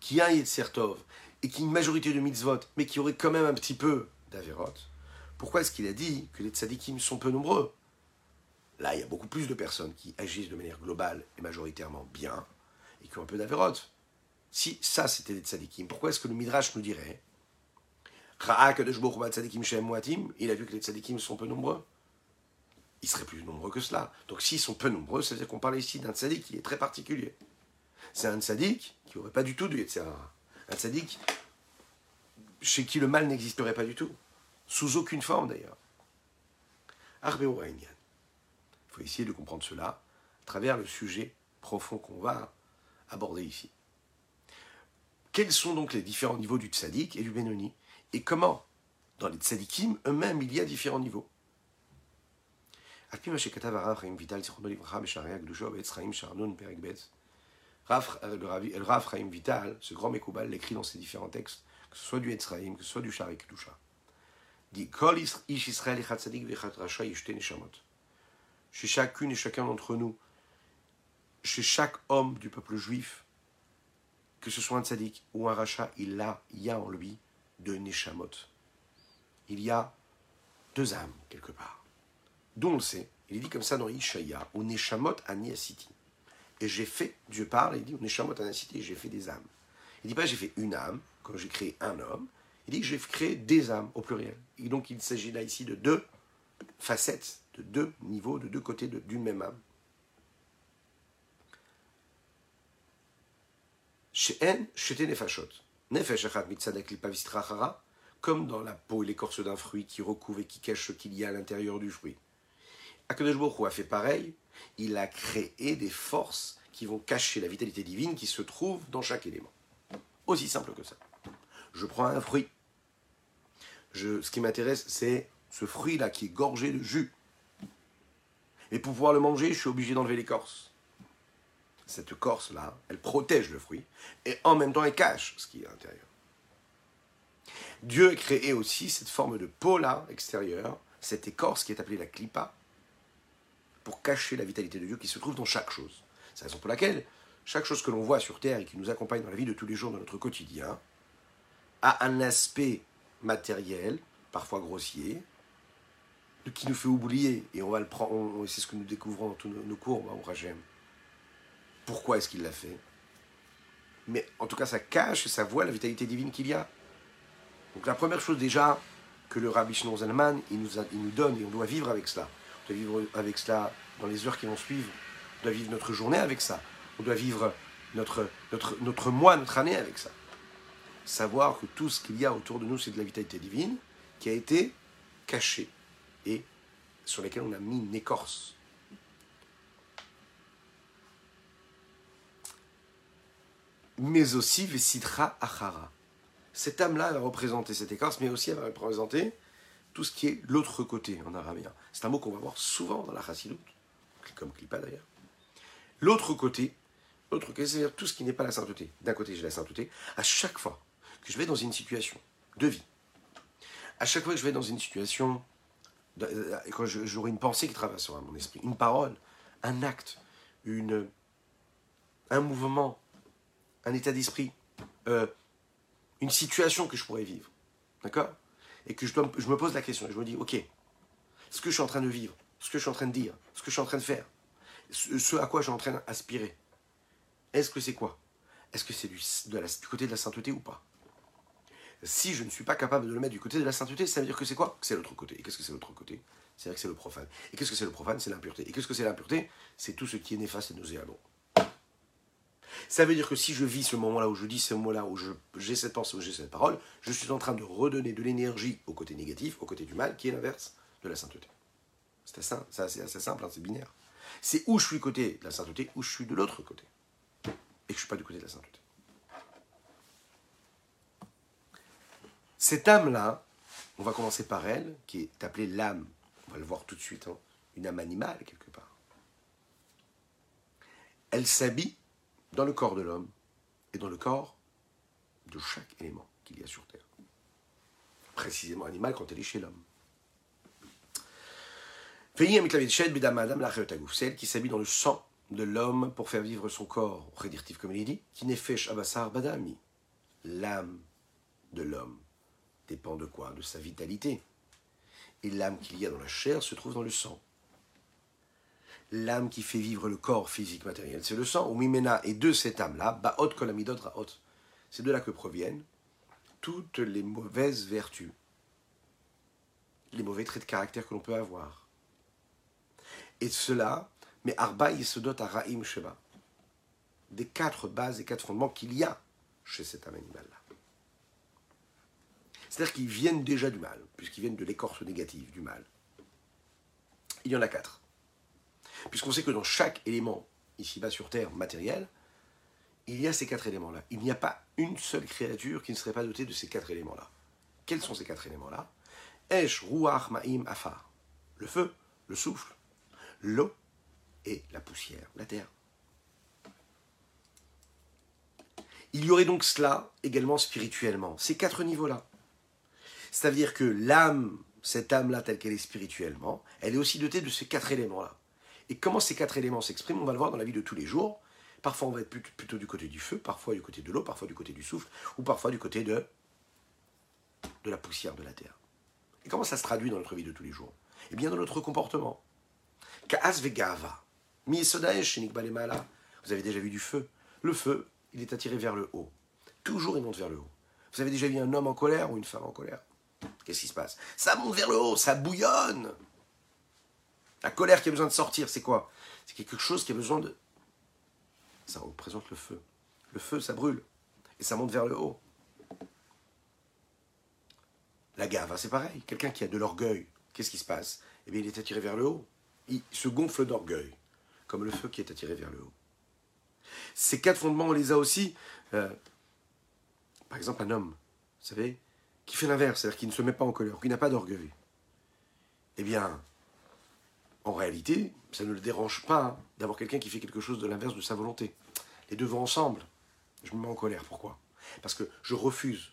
qui a un Yetzirtov et qui a une majorité de mitzvot, mais qui aurait quand même un petit peu d'Averot, pourquoi est-ce qu'il a dit que les tzaddikim sont peu nombreux? Là, il y a beaucoup plus de personnes qui agissent de manière globale et majoritairement bien et qui ont un peu d'Averot. Si ça, c'était des tzaddikim, pourquoi est-ce que le Midrash nous dirait il a vu que les tzadikim sont peu nombreux? Ils seraient plus nombreux que cela. Donc s'ils sont peu nombreux, ça veut dire qu'on parle ici d'un tzadik qui est très particulier. C'est un tzadik qui n'aurait pas du tout de Yetzirah. Un tzadik chez qui le mal n'existerait pas du tout. Sous aucune forme d'ailleurs. Faut essayer de comprendre cela à travers le sujet profond qu'on va aborder ici. Quels sont donc les différents niveaux du tzaddik et du Benoni? Et comment, dans les tzaddikim eux-mêmes, il y a différents niveaux? Le Rav Chaim Vital, ce grand Mekoubal, l'écrit dans ses différents textes, que ce soit du Etzraim, que ce soit du Shari Kedusha. Dit Kol Ish Israël Chez chacune et chacun d'entre nous, chez chaque homme du peuple juif, que ce soit un tzaddik ou un rachat, il, a, y a en lui deux neshamot. Il y a deux âmes, quelque part. D'où on le sait, il dit comme ça dans Ishaya, ou neshamot aniasiti. Et j'ai fait, Dieu parle, il dit, neshamot aniasiti, j'ai fait des âmes. Il dit pas j'ai fait une âme, quand j'ai créé un homme, il dit que j'ai créé des âmes au pluriel. Et donc il s'agit là ici de deux facettes, de deux niveaux, de deux côtés d'une même âme. Comme dans la peau et l'écorce d'un fruit qui recouvre et qui cache ce qu'il y a à l'intérieur du fruit. Akadosh a fait pareil. Il a créé des forces qui vont cacher la vitalité divine qui se trouve dans chaque élément. Aussi simple que ça. Je prends un fruit. Ce qui m'intéresse, c'est ce fruit-là qui est gorgé de jus. Et pour pouvoir le manger, je suis obligé d'enlever l'écorce cette corse-là, elle protège le fruit, et en même temps elle cache ce qui est à l'intérieur. Dieu a créé aussi cette forme de peau-là, extérieure, cette écorce qui est appelée la clipa, pour cacher la vitalité de Dieu qui se trouve dans chaque chose. C'est la raison pour laquelle chaque chose que l'on voit sur Terre et qui nous accompagne dans la vie de tous les jours, dans notre quotidien, a un aspect matériel, parfois grossier, qui nous fait oublier, et on va le prendre, c'est ce que nous découvrons dans tous nos, cours, au Rajem, pourquoi est-ce qu'il l'a fait? Mais en tout cas, ça cache, ça voit la vitalité divine qu'il y a. Donc la première chose déjà que le Rabbi Shnon Zalman, il nous, il nous donne, et on doit vivre avec cela. On doit vivre avec cela dans les heures qui vont suivre. On doit vivre notre journée avec ça. On doit vivre notre, notre, notre mois, notre année avec ça. Savoir que tout ce qu'il y a autour de nous, c'est de la vitalité divine qui a été cachée et sur laquelle on a mis une écorce. mais aussi Vesidra Achara. Cette âme-là va représenter cette écorce, mais aussi elle va représenter tout ce qui est l'autre côté en arabien. C'est un mot qu'on va voir souvent dans la Chassidoute, comme Klippa d'ailleurs. L'autre côté, l'autre côté, c'est-à-dire tout ce qui n'est pas la sainteté. D'un côté, j'ai la sainteté. À chaque fois que je vais dans une situation de vie, à chaque fois que je vais dans une situation, quand j'aurai une pensée qui traversera mon esprit, une parole, un acte, un mouvement, un état d'esprit, euh, une situation que je pourrais vivre. D'accord? Et que je, me pose la question, je me dis, ok, ce que je suis en train de vivre, ce que je suis en train de dire, ce que je suis en train de faire, ce, à quoi je suis en train d'aspirer, est-ce que c'est quoi? Est-ce que c'est du côté de la sainteté ou pas? Si je ne suis pas capable de le mettre du côté de la sainteté, ça veut dire que c'est quoi? C'est l'autre côté. Et qu'est-ce que c'est l'autre côté? C'est-à-dire que c'est le profane. Et qu'est-ce que c'est le profane? C'est l'impureté. Et qu'est-ce que c'est l'impureté? C'est tout ce qui est néfaste et nauséabond. Ça veut dire que si je vis ce moment-là, où je dis ce mot-là, où j'ai cette pensée, où j'ai cette parole, je suis en train de redonner de l'énergie au côté négatif, au côté du mal, qui est l'inverse de la sainteté. C'est assez, simple, hein, c'est binaire. C'est où je suis côté de la sainteté, où je suis de l'autre côté. Et que je ne suis pas du côté de la sainteté. Cette âme-là, on va commencer par elle, qui est appelée l'âme. On va le voir tout de suite, hein, une âme animale quelque part. Elle s'habille dans le corps de l'homme et dans le corps de chaque élément qu'il y a sur Terre. Précisément animal quand elle est chez l'homme. Celle qui s'habille dans le sang de l'homme pour faire vivre son corps, prédictif comme il dit, qui n'est badami. L'âme de l'homme dépend de quoi? De sa vitalité. Et l'âme qu'il y a dans la chair se trouve dans le sang l'âme qui fait vivre le corps physique matériel, c'est le sang. Ou mimena, et de cette âme-là, baot kolamidot raot. C'est de là que proviennent toutes les mauvaises vertus, les mauvais traits de caractère que l'on peut avoir. Et cela, mais arba yesodot araim sheba. Des quatre bases et quatre fondements qu'il y a chez cet âme animal-là. C'est-à-dire qu'ils viennent déjà du mal, puisqu'ils viennent de l'écorce négative du mal. Il y en a quatre. Puisqu'on sait que dans chaque élément, ici-bas sur Terre, matériel, il y a ces quatre éléments-là. Il n'y a pas une seule créature qui ne serait pas dotée de ces quatre éléments-là. Quels sont ces quatre éléments-là? Esh, Ruach, Ma'im, Afar. Le feu, le souffle, l'eau et la poussière, la terre. Il y aurait donc cela également spirituellement, ces quatre niveaux-là. C'est-à-dire que l'âme, cette âme-là telle qu'elle est spirituellement, elle est aussi dotée de ces quatre éléments-là. Et comment ces quatre éléments s'expriment, on va le voir dans la vie de tous les jours. Parfois on va être plutôt du côté du feu, parfois du côté de l'eau, parfois du côté du souffle, ou parfois du côté de, de la poussière de la terre. Et comment ça se traduit dans notre vie de tous les jours? Eh bien dans notre comportement. Ka'as vegava. Vous avez déjà vu du feu. Le feu, il est attiré vers le haut. Toujours il monte vers le haut. Vous avez déjà vu un homme en colère ou une femme en colère? Qu'est-ce qui se passe? Ça monte vers le haut, ça bouillonne. La colère qui a besoin de sortir, c'est quoi? C'est quelque chose qui a besoin de... Ça représente le feu. Le feu, ça brûle. Et ça monte vers le haut. La gave, c'est pareil. Quelqu'un qui a de l'orgueil, qu'est-ce qui se passe? Eh bien, il est attiré vers le haut. Il se gonfle d'orgueil, comme le feu qui est attiré vers le haut. Ces quatre fondements, on les a aussi. Euh, par exemple, un homme, vous savez, qui fait l'inverse, c'est-à-dire qui ne se met pas en colère, qui n'a pas d'orgueil. Eh bien, en réalité, ça ne le dérange pas d'avoir quelqu'un qui fait quelque chose de l'inverse de sa volonté. Les deux vont ensemble. Je me mets en colère. Pourquoi? Parce que je refuse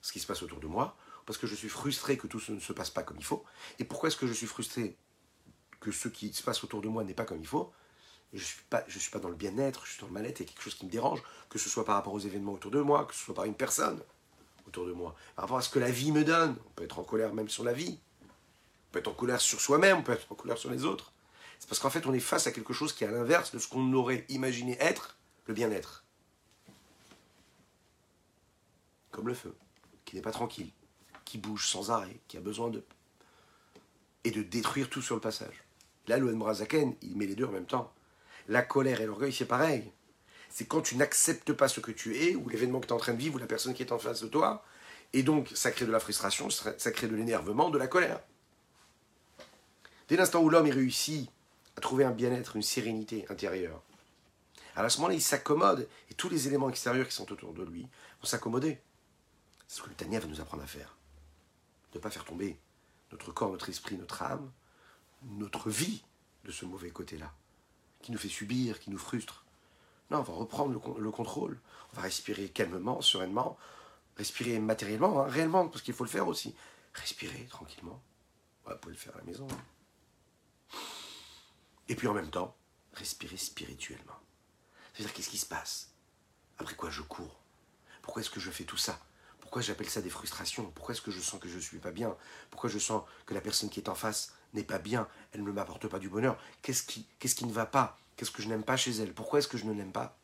ce qui se passe autour de moi, parce que je suis frustré que tout ne se passe pas comme il faut. Et pourquoi est-ce que je suis frustré que ce qui se passe autour de moi n'est pas comme il faut? Je ne suis, pas, suis pas dans le bien-être, je suis dans le mal-être, il y a quelque chose qui me dérange, que ce soit par rapport aux événements autour de moi, que ce soit par une personne autour de moi, par rapport à ce que la vie me donne. On peut être en colère même sur la vie, on peut être en colère sur soi-même, on peut être en colère sur les autres. C'est parce qu'en fait, on est face à quelque chose qui est à l'inverse de ce qu'on aurait imaginé être le bien-être. Comme le feu, qui n'est pas tranquille, qui bouge sans arrêt, qui a besoin de. et de détruire tout sur le passage. Là, le Brazaken, il met les deux en même temps. La colère et l'orgueil, c'est pareil. C'est quand tu n'acceptes pas ce que tu es, ou l'événement que tu es en train de vivre, ou la personne qui est en face de toi, et donc ça crée de la frustration, ça crée de l'énervement, de la colère. Dès l'instant où l'homme réussit à trouver un bien-être, une sérénité intérieure, à ce moment-là, il s'accommode, et tous les éléments extérieurs qui sont autour de lui vont s'accommoder. C'est ce que le Tania va nous apprendre à faire. Ne pas faire tomber notre corps, notre esprit, notre âme, notre vie de ce mauvais côté-là qui nous fait subir, qui nous frustre. On va reprendre le, contrôle. On va respirer calmement, sereinement, respirer matériellement, hein, réellement, parce qu'il faut le faire aussi. Respirer tranquillement. Vous pouvez le faire à la maison. Hein. Et puis en même temps, respirer spirituellement. C'est-à-dire, qu'est-ce qui se passe? Après quoi je cours Pourquoi est-ce que je fais tout ça? Pourquoi j'appelle ça des frustrations? Pourquoi est-ce que je sens que je ne suis pas bien? Pourquoi je sens que la personne qui est en face n'est pas bien, elle ne m'apporte pas du bonheur? Qu'est-ce qui, qu'est-ce qui ne va pas? Qu'est-ce que je n'aime pas chez elle? Pourquoi est-ce que je ne l'aime pas?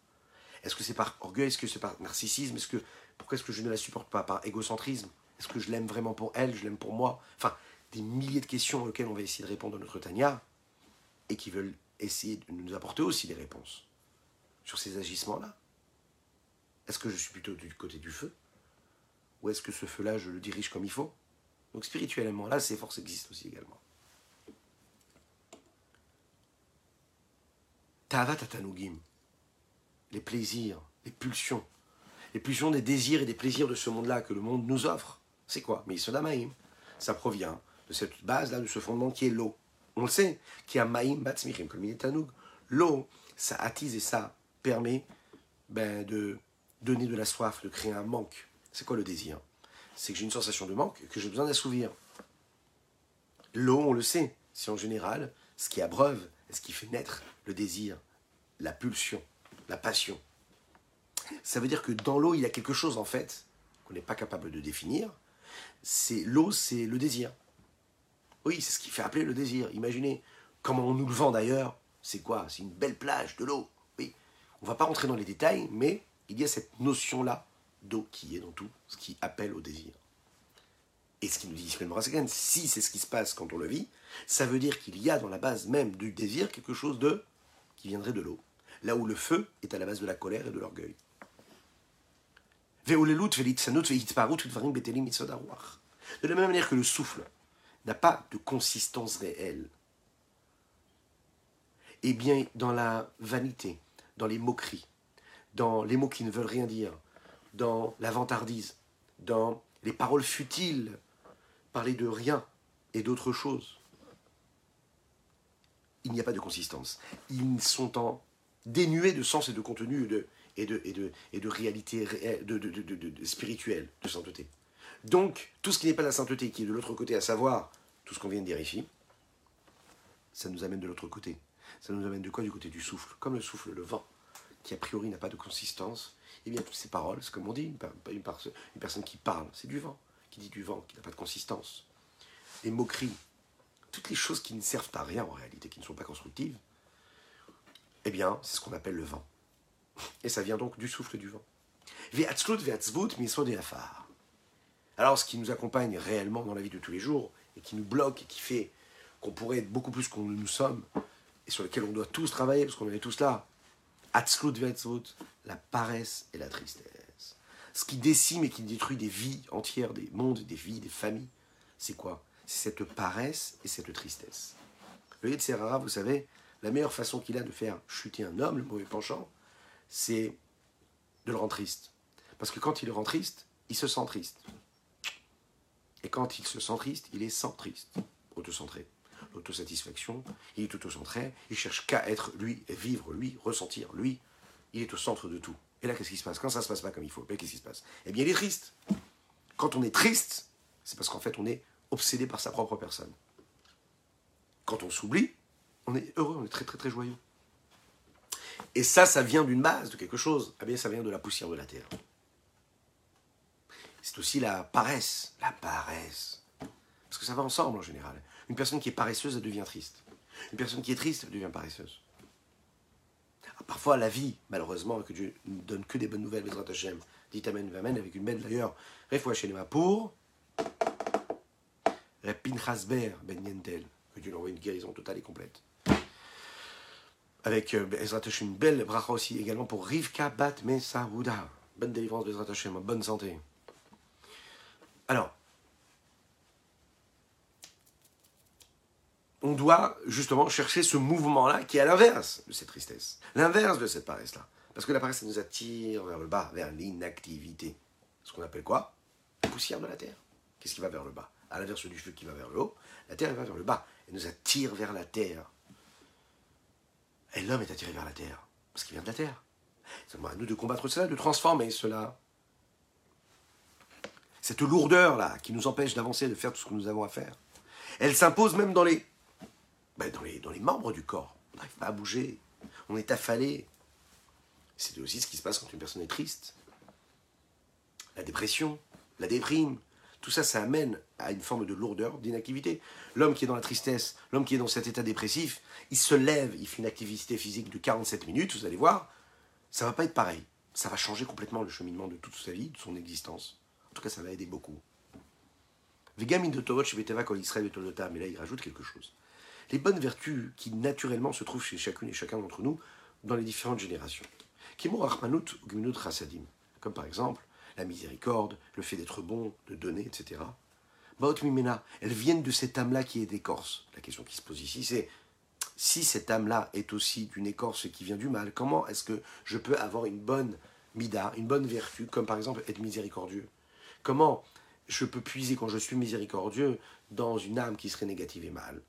Est-ce que c'est par orgueil? Est-ce que c'est par narcissisme? Est-ce que pourquoi est-ce que je ne la supporte pas? Par égocentrisme? Est-ce que je l'aime vraiment pour elle? Je l'aime pour moi? Enfin, des milliers de questions auxquelles on va essayer de répondre notre Tania et qui veulent essayer de nous apporter aussi des réponses sur ces agissements-là. Est-ce que je suis plutôt du côté du feu? Ou est-ce que ce feu-là, je le dirige comme il faut? Donc spirituellement, là, ces forces existent aussi également. Les plaisirs, les pulsions, les pulsions des désirs et des plaisirs de ce monde-là que le monde nous offre. C'est quoi? Mais Maïm, ça provient de cette base-là, de ce fondement qui est l'eau. On le sait, qui a Maïm Batsmirim, comme il est. L'eau, ça attise et ça permet ben, de donner de la soif, de créer un manque. C'est quoi le désir? C'est que j'ai une sensation de manque que j'ai besoin d'assouvir. L'eau, on le sait, c'est en général ce qui abreuve, ce qui fait naître le désir, la pulsion, la passion. Ça veut dire que dans l'eau, il y a quelque chose en fait qu'on n'est pas capable de définir. C'est l'eau, c'est le désir. Oui, c'est ce qui fait appeler le désir. Imaginez comment on nous le vend d'ailleurs. C'est quoi? C'est une belle plage de l'eau. Oui. On va pas rentrer dans les détails, mais il y a cette notion-là d'eau qui est dans tout, ce qui appelle au désir. Et ce qui nous dit si c'est ce qui se passe quand on le vit, ça veut dire qu'il y a dans la base même du désir quelque chose de qui viendrait de l'eau. Là où le feu est à la base de la colère et de l'orgueil. De la même manière que le souffle n'a pas de consistance réelle, Eh bien, dans la vanité, dans les moqueries, dans les mots qui ne veulent rien dire, dans la vantardise, dans les paroles futiles, parler de rien et d'autre chose. Il n'y a pas de consistance. Ils sont en dénués de sens et de contenu et de, et de, et de, et de réalité de, de, de, spirituelle, de sainteté. Donc, tout ce qui n'est pas la sainteté, qui est de l'autre côté, à savoir tout ce qu'on vient de dire ici, ça nous amène de l'autre côté. Ça nous amène de quoi? Du côté du souffle. Comme le souffle, le vent, qui a priori n'a pas de consistance, eh bien toutes ces paroles, c'est comme on dit, une, une, personne qui parle, c'est du vent, qui dit du vent, qui n'a pas de consistance. Les moqueries, toutes les choses qui ne servent à rien en réalité, qui ne sont pas constructives, eh bien, c'est ce qu'on appelle le vent. Et ça vient donc du souffle du vent. Alors, ce qui nous accompagne réellement dans la vie de tous les jours, et qui nous bloque, et qui fait qu'on pourrait être beaucoup plus qu'on nous sommes, et sur lequel on doit tous travailler, parce qu'on est tous là, la paresse et la tristesse. Ce qui décime et qui détruit des vies entières, des mondes, des vies, des familles, c'est quoi? C'est cette paresse et cette tristesse. Le Yetzerara, vous savez, la meilleure façon qu'il a de faire chuter un homme, le mauvais penchant, c'est de le rendre triste. Parce que quand il le rend triste, il se sent triste. Et quand il se sent triste, il est sans triste, autocentré. L'autosatisfaction, il est autocentré, il cherche qu'à être lui, vivre lui, ressentir lui. Il est au centre de tout. Et là, qu'est-ce qui se passe? Quand ça ne se passe pas comme il faut, qu'est-ce qui se passe? Eh bien, il est triste. Quand on est triste, c'est parce qu'en fait, on est obsédé par sa propre personne. Quand on s'oublie, on est heureux, on est très très très joyeux. Et ça, ça vient d'une base, de quelque chose. Eh bien, ça vient de la poussière de la terre. C'est aussi la paresse. La paresse. Parce que ça va ensemble en général. Une personne qui est paresseuse, elle devient triste. Une personne qui est triste, elle devient paresseuse. Ah, parfois, la vie, malheureusement, que Dieu ne donne que des bonnes nouvelles, Bezrat Hashem, dit Amen, Amen, avec une belle d'ailleurs, Refoua Shenema pour Repin Hasber Ben Yentel, que Dieu lui envoie une guérison totale et complète avec euh, une belle bracha aussi également pour Rivka Bat Mesauda. Bonne délivrance Bezrat Hashem, bonne santé. Alors, on doit justement chercher ce mouvement-là qui est à l'inverse de cette tristesse, l'inverse de cette paresse-là. Parce que la paresse, ça nous attire vers le bas, vers l'inactivité. Ce qu'on appelle quoi? La poussière de la terre. Qu'est-ce qui va vers le bas? À l'inverse du feu qui va vers le haut, la terre va vers le bas. Elle nous attire vers la terre. Et l'homme est attiré vers la terre, parce qu'il vient de la terre. C'est à nous de combattre cela, de transformer cela. Cette lourdeur-là qui nous empêche d'avancer, de faire tout ce que nous avons à faire. Elle s'impose même dans les, ben, dans les, dans les membres du corps. On n'arrive pas à bouger. On est affalé. C'est aussi ce qui se passe quand une personne est triste. La dépression, la déprime, tout ça, ça amène à une forme de lourdeur, d'inactivité. L'homme qui est dans la tristesse, l'homme qui est dans cet état dépressif, il se lève, il fait une activité physique de 47 minutes, vous allez voir, ça va pas être pareil. Ça va changer complètement le cheminement de toute sa vie, de son existence. En tout cas, ça va aider beaucoup. Mais là, il rajoute quelque chose. Les bonnes vertus qui naturellement se trouvent chez chacune et chacun d'entre nous dans les différentes générations. Comme par exemple la miséricorde, le fait d'être bon, de donner, etc. Baot Mimena, elles viennent de cette âme-là qui est d'écorce. La question qui se pose ici, c'est si cette âme-là est aussi d'une écorce qui vient du mal, comment est-ce que je peux avoir une bonne mida, une bonne vertu, comme par exemple être miséricordieux? Comment je peux puiser quand je suis miséricordieux dans une âme qui serait négative et mal?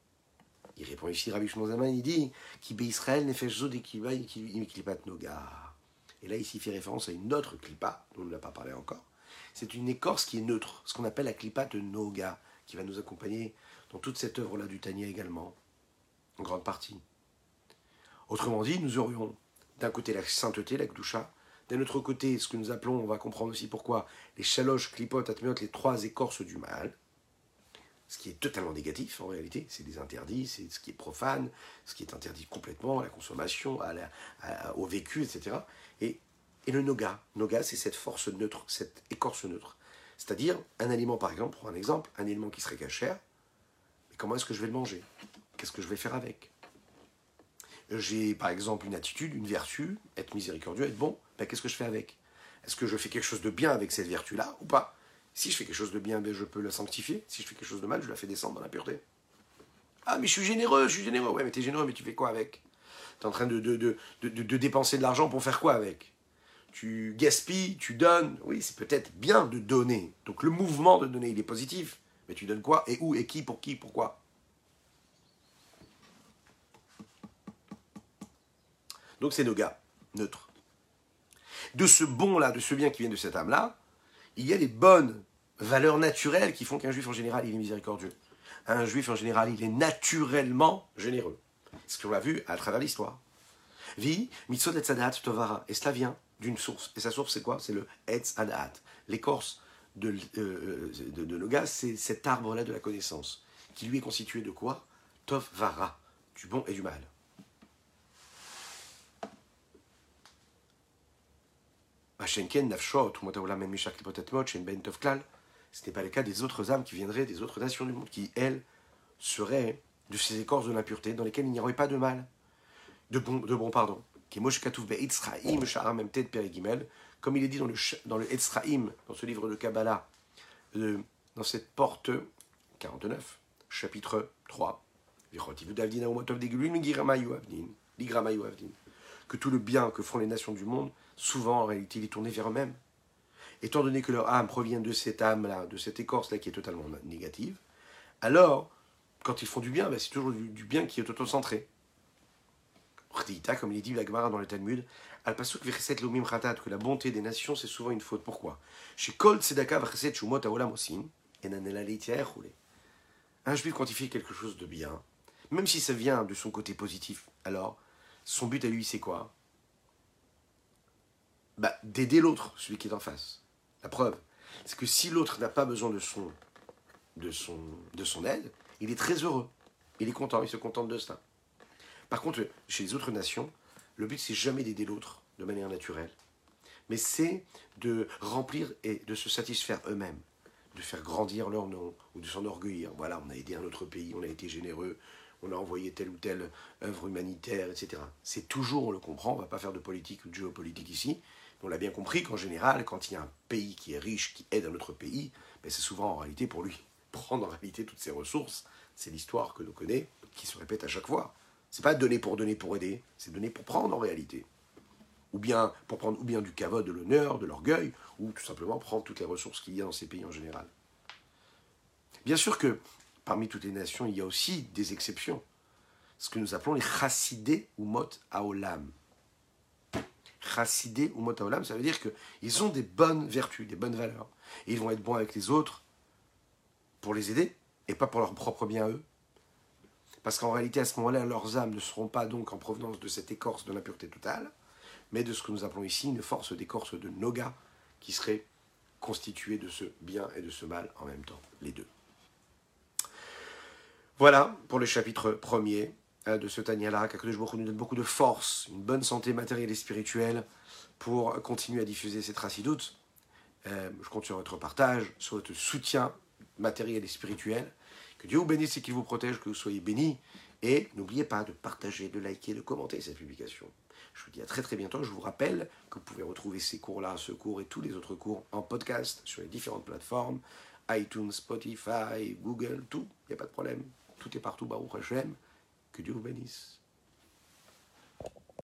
Il répond ici, Rabbi Shmozaman, il dit Qui Israël zod noga. Et là, ici, il fait référence à une autre clipa, dont on ne l'a pas parlé encore. C'est une écorce qui est neutre, ce qu'on appelle la clipa de Noga, qui va nous accompagner dans toute cette œuvre-là du Tania également, en grande partie. Autrement dit, nous aurions d'un côté la sainteté, la Gdusha, d'un autre côté, ce que nous appelons, on va comprendre aussi pourquoi, les chaloches, clipotes, atmiot, les trois écorces du mal, ce qui est totalement négatif en réalité, c'est des interdits, c'est ce qui est profane, ce qui est interdit complètement à la consommation, au vécu, etc. Et, le noga, noga c'est cette force neutre, cette écorce neutre. C'est-à-dire un aliment par exemple, pour un exemple, un aliment qui serait cachère, mais comment est-ce que je vais le manger? Qu'est-ce que je vais faire avec? J'ai par exemple une attitude, une vertu, être miséricordieux, être bon, ben, qu'est-ce que je fais avec? Est-ce que je fais quelque chose de bien avec cette vertu-là ou pas? Si je fais quelque chose de bien, ben, je peux la sanctifier. Si je fais quelque chose de mal, je la fais descendre dans la pureté. Ah, mais je suis généreux, je suis généreux. Ouais, mais tu es généreux, mais tu fais quoi avec? Es en train de, dépenser de l'argent pour faire quoi avec? Tu gaspilles, tu donnes. Oui, c'est peut-être bien de donner. Donc le mouvement de donner, il est positif. Mais tu donnes quoi? Et où? Et qui? Pour qui? Pourquoi? Donc c'est nos gars, neutres. De ce bon-là, de ce bien qui vient de cette âme-là, il y a les bonnes valeurs naturelles qui font qu'un juif en général, il est miséricordieux. Un juif en général, il est naturellement généreux. Ce qu'on a vu à travers l'histoire. Vie, mitzvot et tovara. Et cela vient d'une source. Et sa source, c'est quoi? C'est le etz adat. L'écorce de, euh, de, de, gars, c'est cet arbre-là de la connaissance, qui lui est constitué de quoi? Tovara, du bon et du mal. Ce n'est pas le cas des autres âmes qui viendraient des autres nations du monde, qui, elles, seraient de ces écorces de l'impureté dans lesquelles il n'y aurait pas de mal, de bon, de bon pardon. Comme il est dit dans le, dans le dans ce livre de Kabbalah, euh, dans cette porte 49, chapitre 3, que tout le bien que font les nations du monde souvent en réalité il est tourné vers eux-mêmes. Étant donné que leur âme provient de cette âme-là, de cette écorce-là qui est totalement négative, alors, quand ils font du bien, ben, c'est toujours du, bien qui est auto-centré. Comme il dit la Gemara dans le Talmud, al pasuk lomim que la bonté des nations c'est souvent une faute. Pourquoi? Chez Kol tzedaka shumot Un juif quand il fait quelque chose de bien, même si ça vient de son côté positif, alors son but à lui c'est quoi? Bah, d'aider l'autre, celui qui est en face. La preuve, c'est que si l'autre n'a pas besoin de son, de, son, de son aide, il est très heureux. Il est content, il se contente de cela. Par contre, chez les autres nations, le but, c'est jamais d'aider l'autre de manière naturelle, mais c'est de remplir et de se satisfaire eux-mêmes, de faire grandir leur nom ou de s'enorgueillir. Voilà, on a aidé un autre pays, on a été généreux, on a envoyé telle ou telle œuvre humanitaire, etc. C'est toujours, on le comprend, on ne va pas faire de politique ou de géopolitique ici, on l'a bien compris qu'en général, quand il y a un pays qui est riche, qui aide un autre pays, ben, c'est souvent en réalité pour lui prendre en réalité toutes ses ressources. C'est l'histoire que nous connaissons, qui se répète à chaque fois. C'est pas donner pour donner pour aider, c'est donner pour prendre en réalité. Ou bien pour prendre ou bien du cavode, de l'honneur, de l'orgueil, ou tout simplement prendre toutes les ressources qu'il y a dans ces pays en général. Bien sûr que parmi toutes les nations, il y a aussi des exceptions. Ce que nous appelons les chassidés ou mot aolam chassidé ou motaolam, ça veut dire qu'ils ont des bonnes vertus, des bonnes valeurs. Et ils vont être bons avec les autres pour les aider et pas pour leur propre bien eux. Parce qu'en réalité, à ce moment-là, leurs âmes ne seront pas donc en provenance de cette écorce de l'impureté totale, mais de ce que nous appelons ici une force d'écorce de Noga, qui serait constituée de ce bien et de ce mal en même temps, les deux. Voilà pour le chapitre premier. Euh, de ce Tanya-là, qu'Akadosh nous donne beaucoup de force, une bonne santé matérielle et spirituelle pour continuer à diffuser cette racidoute. Euh, je compte sur votre partage, sur votre soutien matériel et spirituel. Que Dieu vous bénisse et qu'il vous protège, que vous soyez bénis. Et n'oubliez pas de partager, de liker, de commenter cette publication. Je vous dis à très très bientôt. Je vous rappelle que vous pouvez retrouver ces cours-là, ce cours et tous les autres cours en podcast sur les différentes plateformes iTunes, Spotify, Google, tout. Il n'y a pas de problème. Tout est partout, Baruch Hashem. Que Dieu vous bénisse.